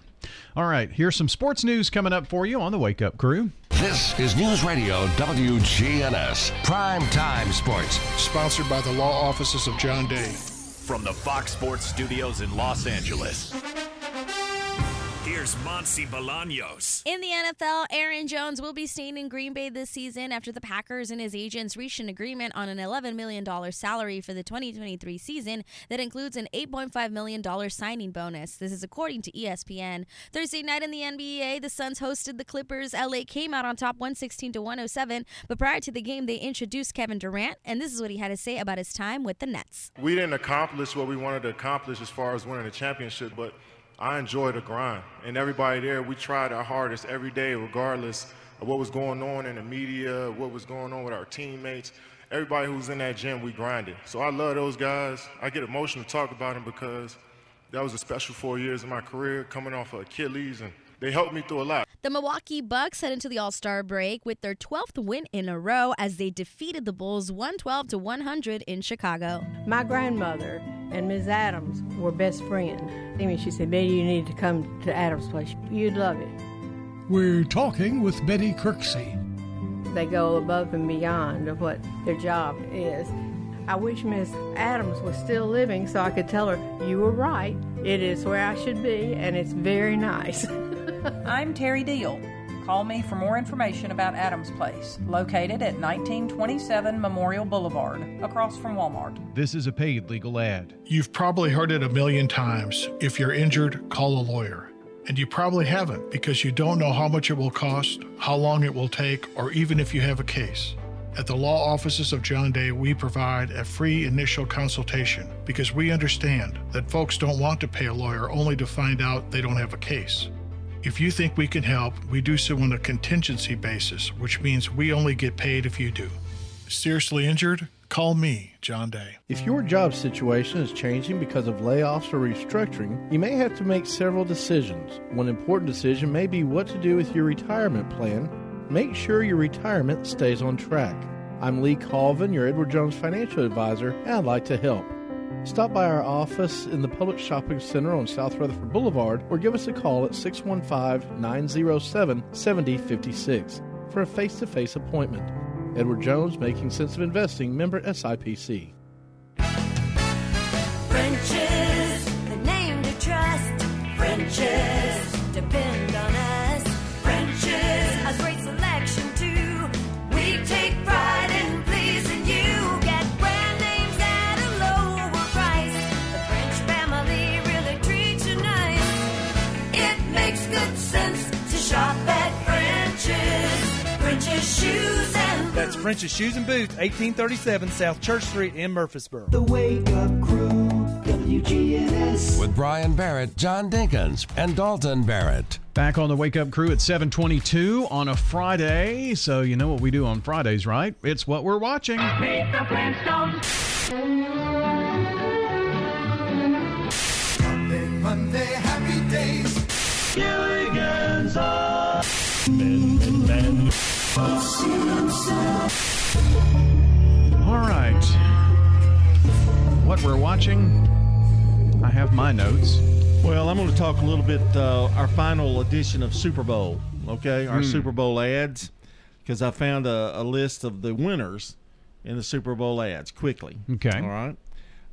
All right, here's some sports news coming up for you on the Wake Up Crew. This is News Radio WGNS Prime Time Sports. Sponsored by the law offices of John Day. From the Fox Sports Studios in Los Angeles. Here's Monsi Bolaños. In the NFL, Aaron Jones will be staying in Green Bay this season after the Packers and his agents reached an agreement on an $11 million salary for the 2023 season that includes an $8.5 million signing bonus. This is according to ESPN. Thursday night in the NBA, the Suns hosted the Clippers. LA came out on top 116 to 107, but prior to the game, they introduced Kevin Durant, and this is what he had to say about his time with the Nets. We didn't accomplish what we wanted to accomplish as far as winning a championship, but I enjoy the grind. And everybody there, we tried our hardest every day, regardless of what was going on in the media, what was going on with our teammates. Everybody who was in that gym, we grinded. So I love those guys. I get emotional to talk about them because that was a special four years of my career coming off of Achilles, and they helped me through a lot. The Milwaukee Bucks head into the All-Star break with their 12th win in a row as they defeated the Bulls 112 to 100 in Chicago. My grandmother and Ms. Adams were best friends. I mean, she said, Betty, you need to come to Adams' place. You'd love it. We're talking with Betty Kirksey. They go above and beyond of what their job is. I wish Miss Adams was still living so I could tell her, you were right. It is where I should be, and it's very nice. [LAUGHS] I'm Terry Deal. Call me for more information about Adams Place, located at 1927 Memorial Boulevard, across from Walmart. This is a paid legal ad. You've probably heard it a million times. If you're injured, call a lawyer. And you probably haven't because you don't know how much it will cost, how long it will take, or even if you have a case. At the law offices of John Day, we provide a free initial consultation because we understand that folks don't want to pay a lawyer only to find out they don't have a case. If you think we can help, we do so on a contingency basis, which means we only get paid if you do. Seriously injured? Call me, John Day. If your job situation is changing because of layoffs or restructuring, you may have to make several decisions. One important decision may be what to do with your retirement plan. Make sure your retirement stays on track. I'm Lee Colvin, your Edward Jones financial advisor, and I'd like to help. Stop by our office in the Public Shopping Center on South Rutherford Boulevard or give us a call at 615 907 7056 for a face to face appointment. Edward Jones, Making Sense of Investing, member SIPC. French's, the name to trust. French's, That's French's Shoes and Boots, 1837 South Church Street in Murfreesboro. The Wake Up Crew, WGNS. With Brian Barrett, John Dinkins, and Dalton Barrett. Back on the Wake Up Crew at 722 on a Friday. So you know what we do on Fridays, right? It's what we're watching. Meet the Flintstones. Monday, Monday, happy days. Gilligan's Ben, ben, ben. All right. What we're watching, I have my notes. Well, I'm going to talk a little bit uh, our final edition of Super Bowl. Okay, our Hmm. Super Bowl ads, because I found a, a list of the winners in the Super Bowl ads quickly. Okay. All right.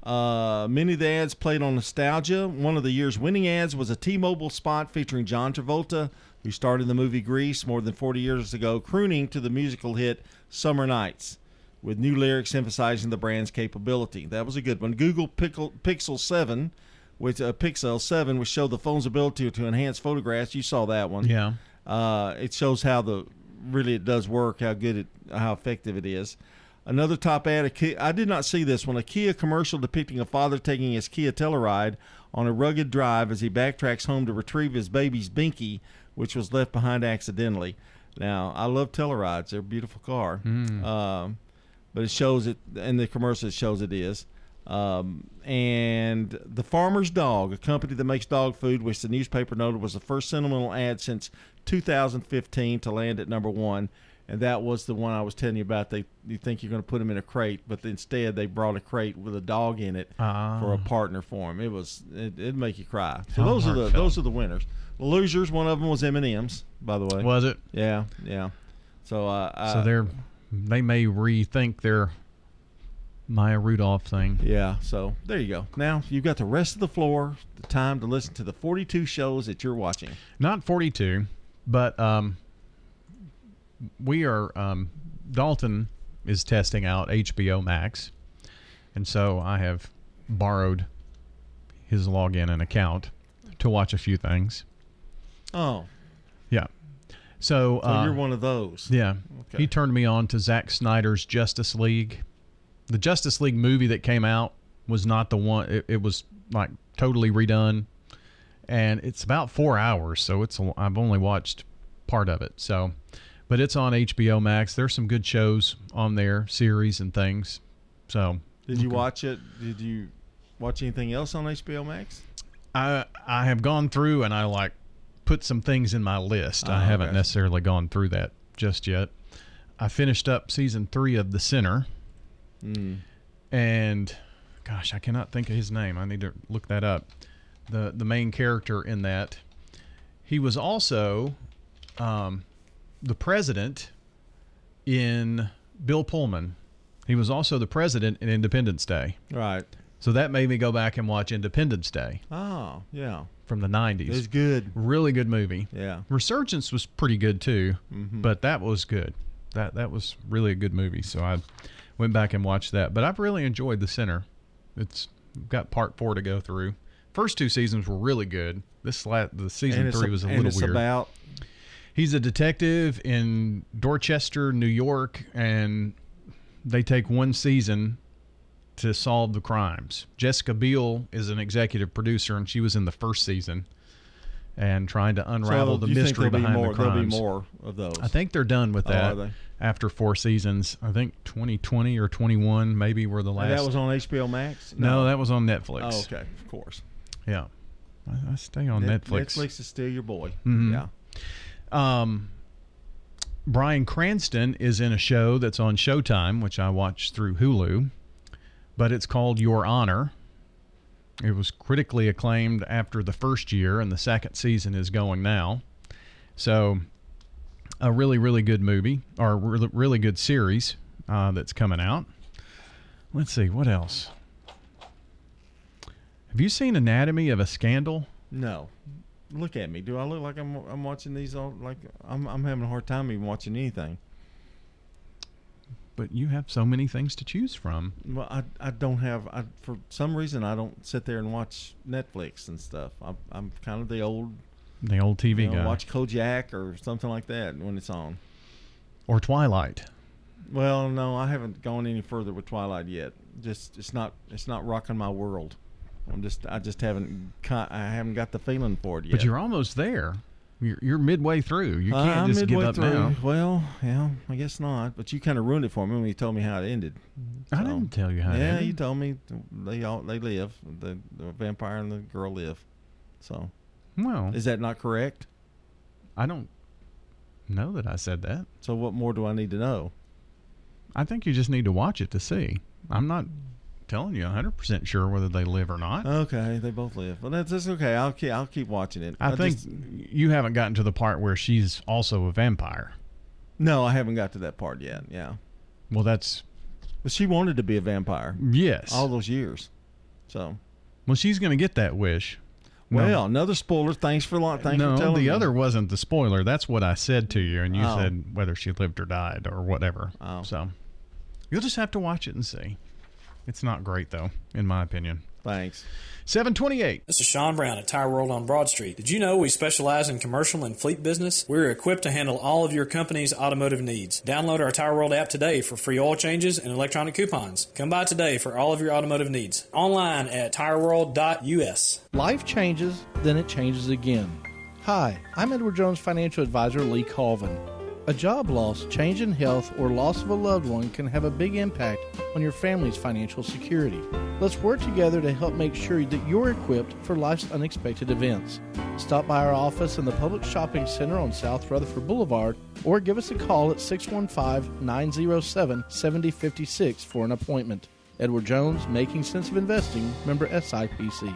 Uh, many of the ads played on nostalgia. One of the year's winning ads was a T-Mobile spot featuring John Travolta, who starred in the movie Grease more than 40 years ago, crooning to the musical hit "Summer Nights." With new lyrics emphasizing the brand's capability. That was a good one. Google Pickle, Pixel 7 which uh, Pixel 7, which showed the phone's ability to enhance photographs. You saw that one. Yeah. Uh, it shows how the really it does work, how good it, how effective it is. Another top ad. A Kia, I did not see this one. A Kia commercial depicting a father taking his Kia Telluride on a rugged drive as he backtracks home to retrieve his baby's Binky, which was left behind accidentally. Now, I love Tellurides; they're a beautiful car. Mm. Um, but it shows it in the commercial. It shows it is. Um, and the farmer's dog, a company that makes dog food, which the newspaper noted was the first sentimental ad since 2015 to land at number one. And that was the one I was telling you about. They you think you're going to put him in a crate, but instead they brought a crate with a dog in it Ah. for a partner for him. It was it, it'd make you cry. So How those are the those are the winners. Losers, one of them was M and M's, by the way. Was it? Yeah, yeah. So uh, so they're they may rethink their Maya Rudolph thing. Yeah, so there you go. Now you've got the rest of the floor, the time to listen to the 42 shows that you're watching. Not 42, but um, we are. Um, Dalton is testing out HBO Max, and so I have borrowed his login and account to watch a few things. Oh, Yeah. So, So uh, you're one of those. Yeah. Okay. He turned me on to Zack Snyder's Justice League. The Justice League movie that came out was not the one. It, it was like totally redone, and it's about four hours. So it's a, I've only watched part of it. So, but it's on HBO Max. There's some good shows on there, series and things. So Did you Okay. watch it? Did you watch anything else on HBO Max? I I have gone through and I like put some things in my list. I Oh, haven't okay. necessarily gone through that just yet. I finished up season three of The Sinner, Mm. and gosh, I cannot think of his name. I need to look that up. The the main character in that. He was also um, the president in Bill Pullman. He was also the president in Independence Day. Right. So that made me go back and watch Independence Day Oh, yeah. from the 90s. It's good. Really good movie. Yeah. Resurgence was pretty good too, Mhm. but that was good. That that was really a good movie. So I went back and watched that. But I've really enjoyed The Sinner. It's got part four to go through. First two seasons were really good. This la- the season And it's three a- was a and little it's weird. about He's a detective in Dorchester, New York, and they take one season to solve the crimes. Jessica Biel is an executive producer, and she was in the first season and trying to unravel So the mystery there'll be behind more- the there'll be more of those? I think they're done with Oh, that they? after four seasons. I think 2020 or 21 maybe were the And last. that was on HBO Max. No, that was on Netflix. Oh, okay, of course. Yeah, I, I stay on Net- Netflix. Netflix is still your boy. Mhm. Yeah. Um, Bryan Cranston is in a show that's on Showtime, which I watched through Hulu, but it's called Your Honor. It was critically acclaimed after the first year, and the second season is going now. So, a really, really good movie, or really, good series uh, that's coming out. Let's see, what else? Have you seen Anatomy of a Scandal? No. Look at me. Do I look like I'm I'm watching these all like I'm I'm having a hard time even watching anything. But you have so many things to choose from. Well, I, I don't have I for some reason I don't sit there and watch Netflix and stuff. I'm I'm kind of the old The old TV you know, guy. watch Kojak or something like that when it's on. Or Twilight. Well, no, I haven't gone any further with Twilight yet. Just it's not it's not rocking my world. I'm just I just haven't I haven't got the feeling for it yet. But you're almost there. You're, you're midway through. You can't I'm just give up through. now. Well, yeah, I guess not. But you kind of ruined it for me when you told me how it ended. I So- didn't tell you how it ended. Yeah, you told me they all they live. The, the vampire and the girl live. So, Well, is that not correct? I don't know that I said that. So, what more do I need to know? I think you just need to watch it to see. I'm not telling you 100% sure whether they live or not. Okay, they both live. Well, that's, that's okay. I'll keep I'll keep watching it. I, think just- you haven't gotten to the part where she's also a vampire. no, I haven't got to that part yet. Yeah, Well, that's but she wanted to be a vampire. yes. all those years. So, well, she's going to get that wish. No. well, another spoiler. Thanks for a lot. Thanks no, for telling the me. other wasn't the spoiler. That's what I said to you, and you Oh. said whether she lived or died or whatever. Oh. So you'll just have to watch it and see. It's not great though, in my opinion. Thanks. 728. This is Sean Brown at Tire World on Broad Street. Did you know we specialize in commercial and fleet business? We're equipped to handle all of your company's automotive needs. Download our Tire World app today for free oil changes and electronic coupons. Come by today for all of your automotive needs. Online at tireworld.us. Life changes, then it changes again. Hi, I'm Edward Jones financial advisor Lee Colvin. A job loss, change in health, or loss of a loved one can have a big impact on your family's financial security. Let's work together to help make sure that you're equipped for life's unexpected events. Stop by our office in the Public Shopping Center on South Rutherford Boulevard or give us a call at 615 907 7056 for an appointment. Edward Jones, Making Sense of Investing, member SIPC.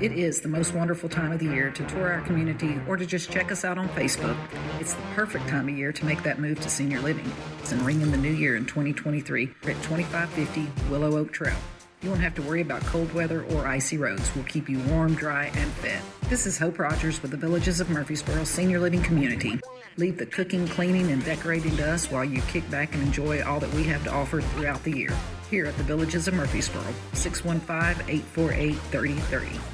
It is the most wonderful time of the year to tour our community or to just check us out on Facebook. It's the perfect time of year to make that move to senior living and ring in the new year in 2023 at 2550 Willow Oak Trail. You won't have to worry about cold weather or icy roads. We'll keep you warm, dry, and fed. This is Hope Rogers with the Villages of Murfreesboro Senior Living Community. Leave the cooking, cleaning, and decorating to us while you kick back and enjoy all that we have to offer throughout the year. Here at the Villages of Murfreesboro, 615 848 3030.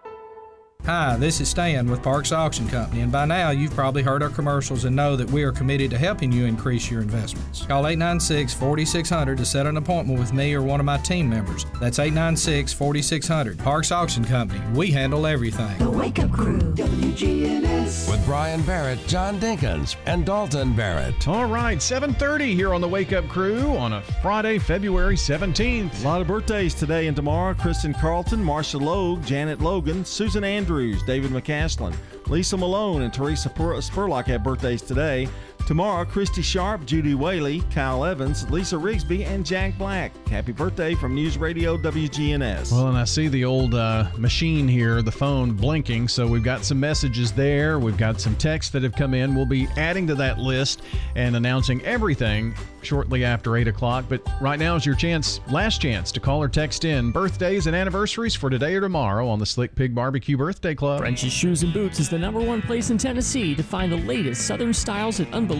Hi, this is Stan with Parks Auction Company, and by now you've probably heard our commercials and know that we are committed to helping you increase your investments. Call 896 4600 to set an appointment with me or one of my team members. That's 896 4600. Parks Auction Company, we handle everything. The Wake Up Crew, WGNS. With Brian Barrett, John Dinkins, and Dalton Barrett. All right, 7:30 here on the Wake Up Crew on a Friday, February 17th. A lot of birthdays today and tomorrow. Kristen Carlton, Marsha Logue, Janet Logan, Susan Andrews, David McCaslin, Lisa Malone, and Teresa Spur- Spurlock have birthdays today. Tomorrow, Christy Sharp, Judy Whaley, Kyle Evans, Lisa Rigsby, and Jack Black. Happy birthday from News Radio WGNS. Well, and I see the old uh, machine here, the phone blinking. So we've got some messages there. We've got some texts that have come in. We'll be adding to that list and announcing everything shortly after 8 o'clock. But right now is your chance, last chance, to call or text in birthdays and anniversaries for today or tomorrow on the Slick Pig Barbecue Birthday Club. French's Shoes and Boots is the number one place in Tennessee to find the latest Southern styles at unbelievable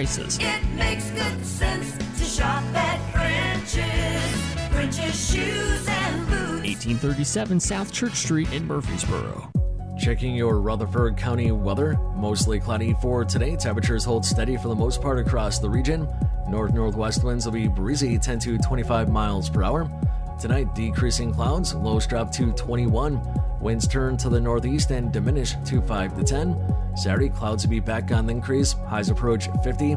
prices. It makes good sense to shop at French's. French's shoes and boots. 1837 South Church Street in Murfreesboro. Checking your Rutherford County weather. Mostly cloudy for today. Temperatures hold steady for the most part across the region. North northwest winds will be breezy 10 to 25 miles per hour. Tonight, decreasing clouds. Lows drop to 21. Winds turn to the northeast and diminish to 5 to 10. Saturday, clouds will be back on the increase. Highs approach 50.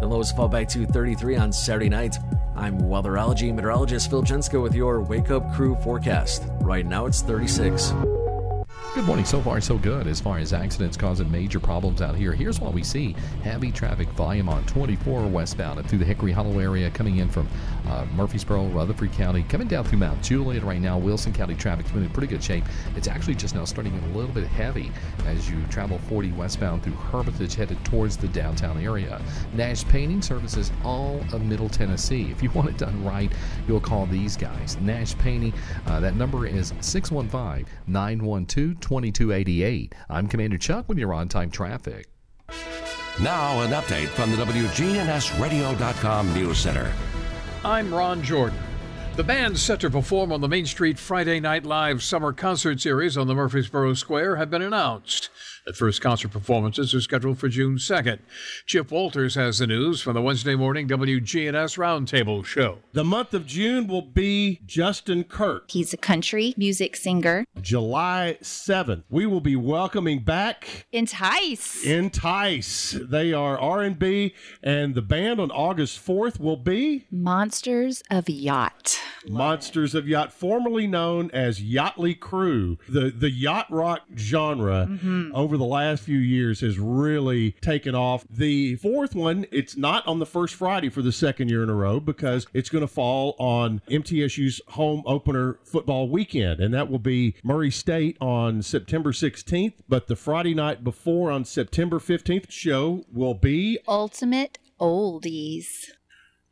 The lows fall back to 33 on Saturday night. I'm weatherology meteorologist Phil Jensko with your Wake Up Crew forecast. Right now, it's 36. Good morning. So far, so good as far as accidents causing major problems out here. Here's what we see heavy traffic volume on 24 westbound and through the Hickory Hollow area coming in from uh, Murfreesboro, Rutherford County, coming down through Mount Juliet right now. Wilson County traffic's been in pretty good shape. It's actually just now starting a little bit heavy as you travel 40 westbound through Hermitage headed towards the downtown area. Nash Painting services all of Middle Tennessee. If you want it done right, you'll call these guys. Nash Painting, uh, that number is 615 912 2288. I'm Commander Chuck with your on time traffic. Now, an update from the WGNSradio.com News Center. I'm Ron Jordan. The bands set to perform on the Main Street Friday Night Live Summer Concert Series on the Murfreesboro Square have been announced. The first concert performances are scheduled for June 2nd. Chip Walters has the news from the Wednesday morning WGNS Roundtable show. The month of June will be Justin Kirk. He's a country music singer. July 7th, we will be welcoming back Entice. Entice. They are R&B and the band on August 4th will be Monsters of Yacht. Monsters of Yacht, formerly known as Yachtly Crew. The the yacht rock genre Mhm. Over the last few years has really taken off. The fourth one, it's not on the first Friday for the second year in a row because it's going to fall on MTSU's home opener football weekend, and that will be Murray State on September 16th. But the Friday night before on September 15th show will be Ultimate Oldies.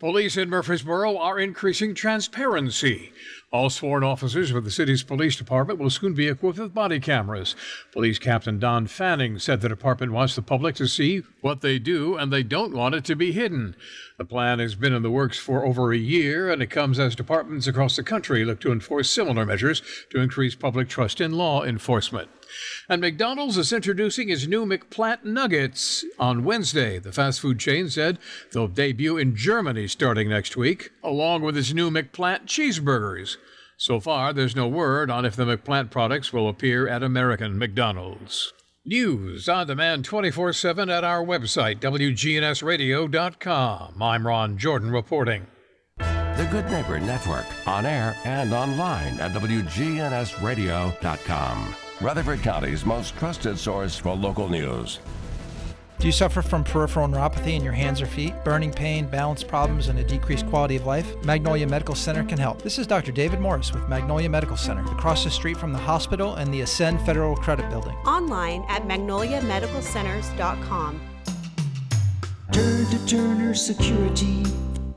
Police in Murfreesboro are increasing transparency. All sworn officers with the city's police department will soon be equipped with body cameras. Police Captain Don Fanning said the department wants the public to see what they do and they don't want it to be hidden. The plan has been in the works for over a year and it comes as departments across the country look to enforce similar measures to increase public trust in law enforcement. And McDonald's is introducing its new McPlant Nuggets on Wednesday. The fast food chain said they'll debut in Germany starting next week, along with its new McPlant cheeseburgers. So far, there's no word on if the McPlant products will appear at American McDonald's. News on demand 24 7 at our website, WGNSradio.com. I'm Ron Jordan reporting. The Good Neighbor Network, on air and online at WGNSradio.com. Rutherford County's most trusted source for local news. Do you suffer from peripheral neuropathy in your hands or feet, burning pain, balance problems, and a decreased quality of life? Magnolia Medical Center can help. This is Dr. David Morris with Magnolia Medical Center, across the street from the hospital and the Ascend Federal Credit Building. Online at magnoliamedicalcenters.com. Turn to Turner Security.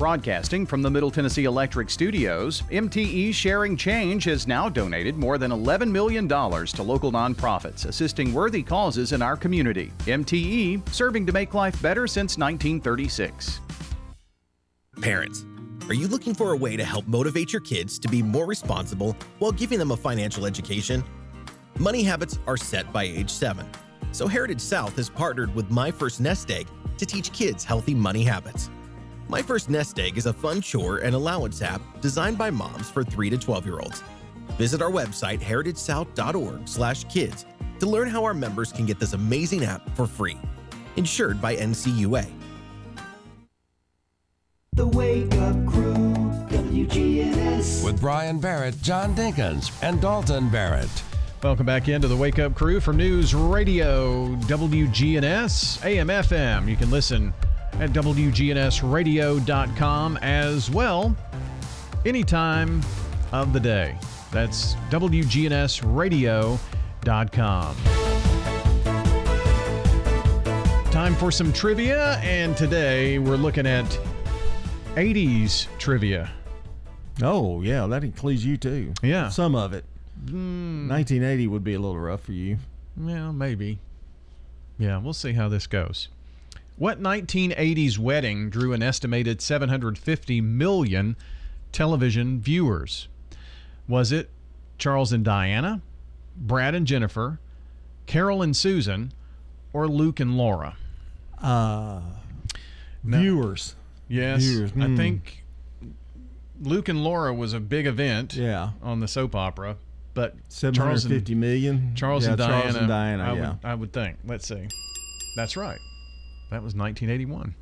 Broadcasting from the Middle Tennessee Electric Studios, MTE Sharing Change has now donated more than $11 million to local nonprofits assisting worthy causes in our community. MTE, serving to make life better since 1936. Parents, are you looking for a way to help motivate your kids to be more responsible while giving them a financial education? Money habits are set by age 7. So Heritage South has partnered with My First Nest Egg to teach kids healthy money habits. My First Nest Egg is a fun chore and allowance app designed by moms for 3 to 12 year olds. Visit our website heritagesouth.org/kids to learn how our members can get this amazing app for free. Insured by NCUA. The Wake Up Crew, WGNS. With Brian Barrett, John Dinkins, and Dalton Barrett. Welcome back into the Wake Up Crew from News Radio WGNS AM FM. You can listen at WGNSradio.com as well anytime of the day. That's WGNSradio.com. Time for some trivia, and today we're looking at 80s trivia. Oh, yeah, that includes you too. Yeah. Some of it. Mm, 1980 would be a little rough for you. Yeah, maybe. Yeah, we'll see how this goes. What 1980s wedding drew an estimated 750 million television viewers? Was it Charles and Diana, Brad and Jennifer, Carol and Susan, or Luke and Laura? Uh, No. Viewers. Yes, Viewers, I hmm. think Luke and Laura was a big event. Yeah. on the soap opera, but Charles and, million. Charles Yeah, and Diana. Charles and Diana, I yeah. would, I would think. Let's see. That's right. That was 1981.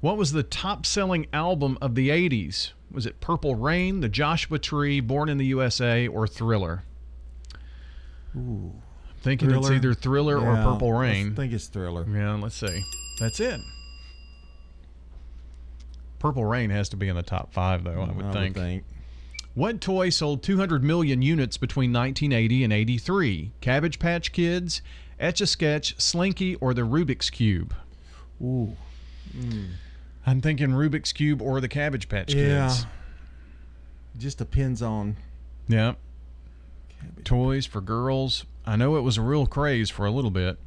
What was the top-selling album of the 80s? Was it Purple Rain, The Joshua Tree, Born in the USA, or Thriller? Ooh. Thinking it's Thriller? either Thriller or Purple Rain. think it's Thriller. Yeah, let's see. That's it. Purple Rain has to be in the top five, though. I would I would think. think. What toy sold 200 million units between 1980 and 83? Cabbage Patch Kids, Etch a Sketch, Slinky, or the Rubik's Cube? Ooh. Mm. I'm thinking Rubik's Cube or the Cabbage Patch Kids. Yeah. Kids. Just depends on. Yeah. Toys for girls. I know it was a real craze for a little bit.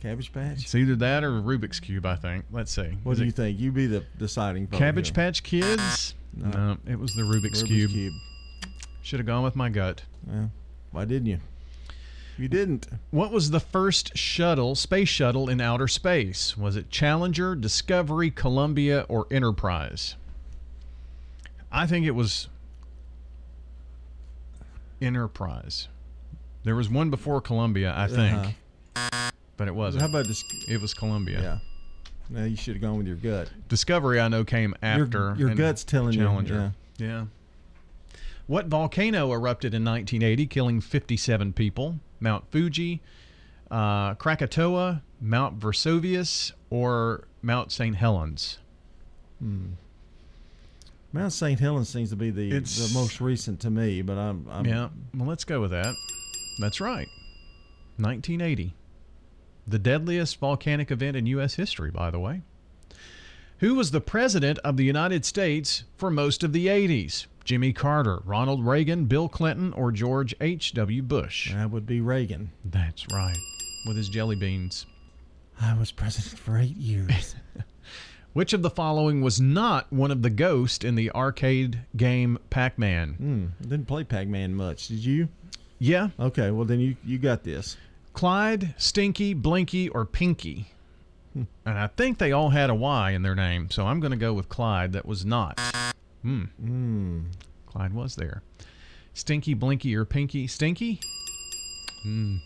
Cabbage Patch. It's either that or Rubik's Cube, I think. Let's see. What Is do it you think? You be the deciding vote. Cabbage here. Patch Kids? No. No, it was the Rubik's, Rubik's Cube. Cube. Should have gone with my gut. Yeah. Why didn't you? You didn't. What was the first shuttle, space shuttle in outer space? Was it Challenger, Discovery, Columbia, or Enterprise? I think it was Enterprise. There was one before Columbia, I think, but it wasn't. Uh-huh. How about this? It was Columbia. Yeah. No, you should have gone with your gut. Discovery, I know, came after. your and gut's telling you, Challenger. Yeah. What volcano erupted in 1980, killing 57 people? Mount Fuji, uh, Krakatoa, Mount Vesuvius, or Mount St. Helens? Hmm. Mount St. Helens seems to be the, the most recent to me, but I'm, I'm yeah. Well, let's go with that. That's right. 1980. The deadliest volcanic event in U.S. history, by the way. Who was the president of the United States for most of the 80s? Jimmy Carter, Ronald Reagan, Bill Clinton, or George H.W. Bush? That would be Reagan. That's right. With his jelly beans. I was president for eight years. [LAUGHS] Which of the following was not one of the ghosts in the arcade game Pac Man? Hmm. Didn't play Pac-Man much, did you? Yeah. Okay. Well, then you you got this. Clyde, Stinky, Blinky, or Pinky? And I think they all had a Y in their name, so I'm going to go with Clyde. That was not. Hmm. Hmm. Clyde was there. Stinky, Blinky, or Pinky? Stinky? Hmm.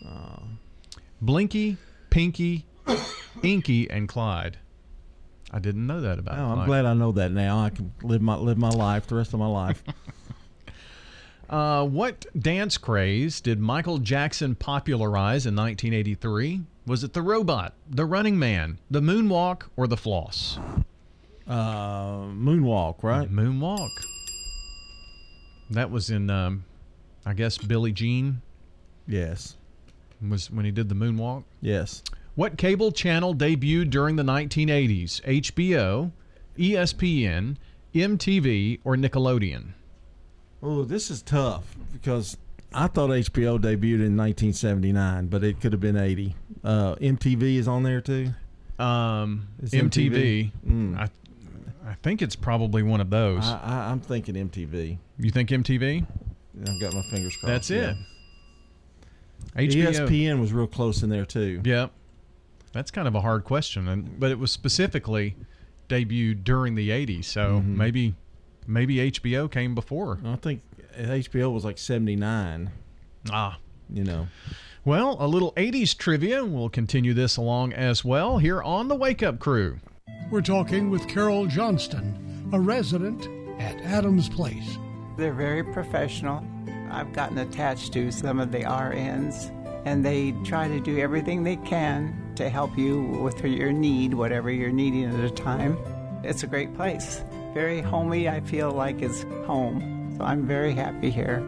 Blinky, Pinky, Inky, and Clyde. I didn't know that about Oh, I'm glad I know that now. I can live my live my life the rest of my life. [LAUGHS] [LAUGHS] Uh, what dance craze did Michael Jackson popularize in 1983? Was it the robot, the running man, the moonwalk, or the floss? Uh, moonwalk, right? Moonwalk. That was in um, I guess Billie Jean Yes. was when he did the moonwalk. Yes. What cable channel debuted during the 1980s? HBO, ESPN, MTV, or Nickelodeon? Oh, this is tough because I thought HBO debuted in 1979, but it could have been 80. Uh, MTV is on there too. Um, MTV. Mm. I, I think it's probably one of those. I, I, I'm thinking MTV. you think MTV? I've got my fingers crossed. That's yeah. it. HBO. ESPN was real close in there too. Yep. That's kind of a hard question, and but it was specifically debuted during the 80s, so Mhm. maybe maybe HBO came before. I think HBO was like 79. Ah. You know. Well, a little 80s trivia. We'll continue this along as well here on the Wake Up Crew. We're talking with Carol Johnston, a resident at Adams Place. They're very professional. I've gotten attached to some of the RNs, and they try to do everything they can to help you with your need, whatever you're needing at a time. It's a great place. Very homey, I feel like it's home. So I'm very happy here.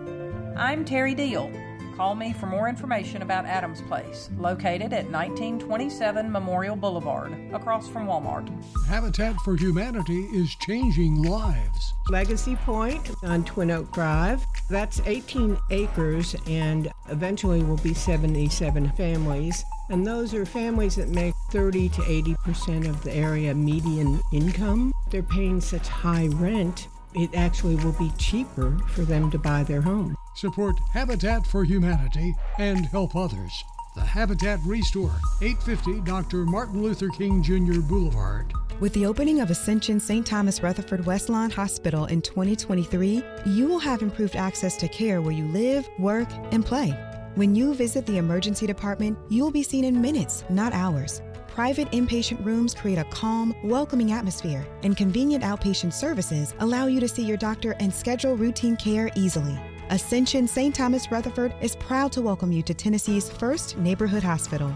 I'm Terry Deal. Call me for more information about Adams Place, located at 1927 Memorial Boulevard, across from Walmart. Habitat for Humanity is changing lives. Legacy Point on Twin Oak Drive. That's 18 acres and eventually will be 77 families. And those are families that make 30 to 80% of the area median income. They're paying such high rent, it actually will be cheaper for them to buy their home. Support Habitat for Humanity and help others. The Habitat Restore, 850 Dr. Martin Luther King Jr. Boulevard. With the opening of Ascension St. Thomas Rutherford Westlawn Hospital in 2023, you will have improved access to care where you live, work, and play. When you visit the emergency department, you'll be seen in minutes, not hours. Private inpatient rooms create a calm, welcoming atmosphere, and convenient outpatient services allow you to see your doctor and schedule routine care easily. Ascension St. Thomas Rutherford is proud to welcome you to Tennessee's first neighborhood hospital.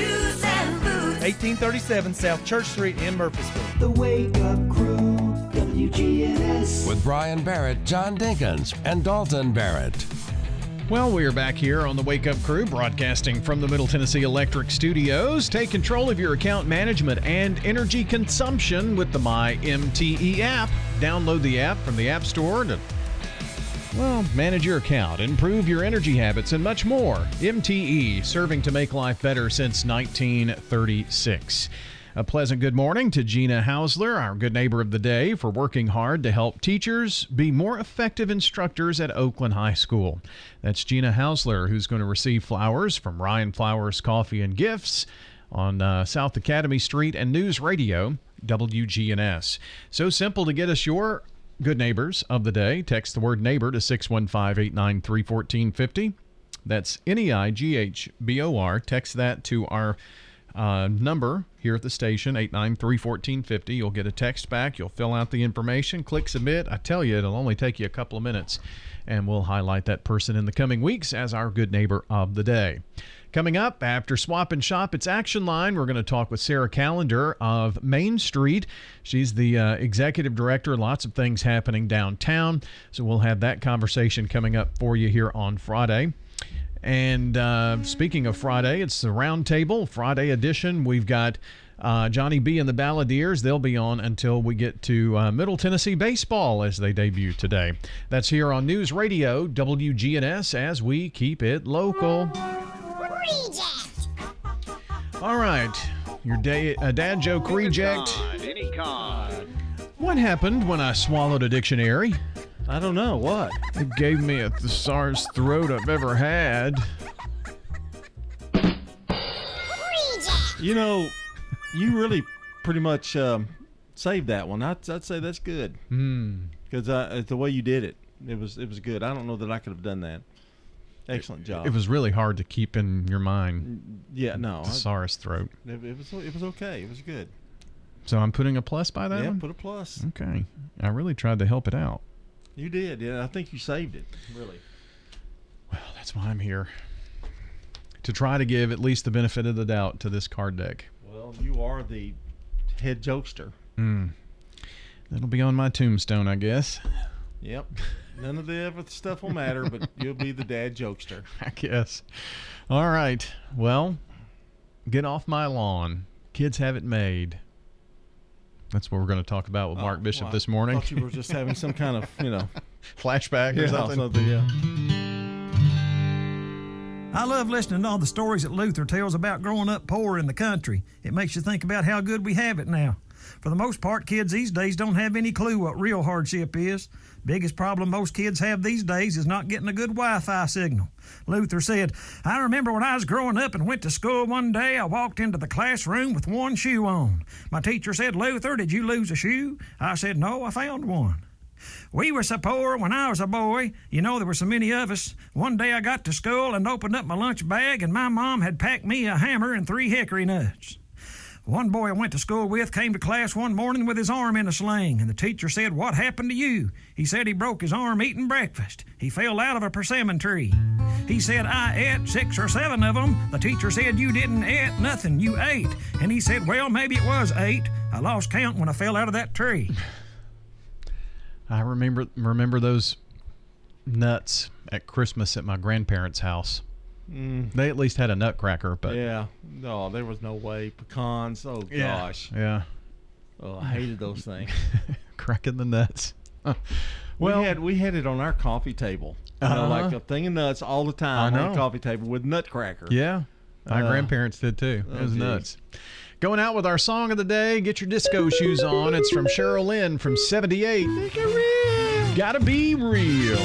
1837 South Church Street in Murfreesboro. The Wake Up Crew, WGNS. With Brian Barrett, John Dinkins, and Dalton Barrett. Well, we are back here on the Wake Up Crew, broadcasting from the Middle Tennessee Electric Studios. Take control of your account management and energy consumption with the My MTE app. Download the app from the App Store to, well, manage your account, improve your energy habits, and much more. MTE, serving to make life better since 1936. A pleasant good morning to Gina Hausler, our good neighbor of the day, for working hard to help teachers be more effective instructors at Oakland High School. That's Gina Hausler, who's going to receive flowers from Ryan Flowers Coffee and Gifts on uh, South Academy Street and News Radio, WGNS. So simple to get us your good neighbors of the day. Text the word neighbor to 615 893 1450. That's N E I G H B O R. Text that to our uh, number here at the station, 893 1450. You'll get a text back. You'll fill out the information, click submit. I tell you, it'll only take you a couple of minutes, and we'll highlight that person in the coming weeks as our good neighbor of the day. Coming up after Swap and Shop, it's Action Line. We're going to talk with Sarah Callender of Main Street. She's the uh, executive director. Lots of things happening downtown. So we'll have that conversation coming up for you here on Friday. And uh, speaking of Friday, it's the Roundtable Friday edition. We've got uh, Johnny B and the Balladeers. They'll be on until we get to uh, Middle Tennessee baseball as they debut today. That's here on News Radio WGNS as we keep it local. All right, your day, a dad joke reject. Any con. What happened when I swallowed a dictionary? I don't know. What? It gave me a thesaurus throat I've ever had. You know, you really pretty much um, saved that one. I'd, I'd say that's good. Hmm. Because uh, the way you did it, it was it was good. I don't know that I could have done that. Excellent job. It was really hard to keep in your mind. Yeah, no, The I- SARS throat. It, it was it was okay. It was good. So I'm putting a plus by that yeah, one? put a plus. Okay. I really tried to help it out. You did. Yeah, I think you saved it. Really. Well, that's why I'm here. To try to give at least the benefit of the doubt to this card deck. Well, you are the head jokester. Hmm. That'll be on my tombstone, I guess. Yep. None of the other stuff will matter, but you'll be the dad jokester. [LAUGHS] I guess. All right. Well, get off my lawn. Kids have it made. That's what we're going to talk about with Mark oh, Bishop Oh, Well, I this morning. thought you were just having some kind of, you know, [LAUGHS] flashback or yeah, something. yeah. I love listening to all the stories that Luther tells about growing up poor in the country. It makes you think about how good we have it now. For the most part, kids these days don't have any clue what real hardship is. Biggest problem most kids have these days is not getting a good Wi Fi signal. Luther said, I remember when I was growing up and went to school one day, I walked into the classroom with one shoe on. My teacher said, Luther, did you lose a shoe? I said, No, I found one. We were so poor when I was a boy. You know, there were so many of us. One day I got to school and opened up my lunch bag, and my mom had packed me a hammer and three hickory nuts. One boy I went to school with came to class one morning with his arm in a sling, and the teacher said, What happened to you? He said he broke his arm eating breakfast. He fell out of a persimmon tree. He said, I ate six or seven of them. The teacher said, You didn't eat nothing, you ate. And he said, Well, maybe it was eight. I lost count when I fell out of that tree. I remember remember those nuts at Christmas at my grandparents' house. Mm. They at least had a nutcracker, but yeah. No, there was no way. Pecans. Oh Yeah. gosh. Yeah. Oh, I hated those things. [LAUGHS] cracking the nuts. [LAUGHS] well, we had we had it on our coffee table. You know, like Uh-huh. a thing of nuts all the time on the coffee table with nutcracker. Yeah. My Uh, grandparents did too. It oh, was geez. nuts. Going out with our song of the day. Get your disco shoes on. It's from Cheryl Lynn from 78. Gotta be real.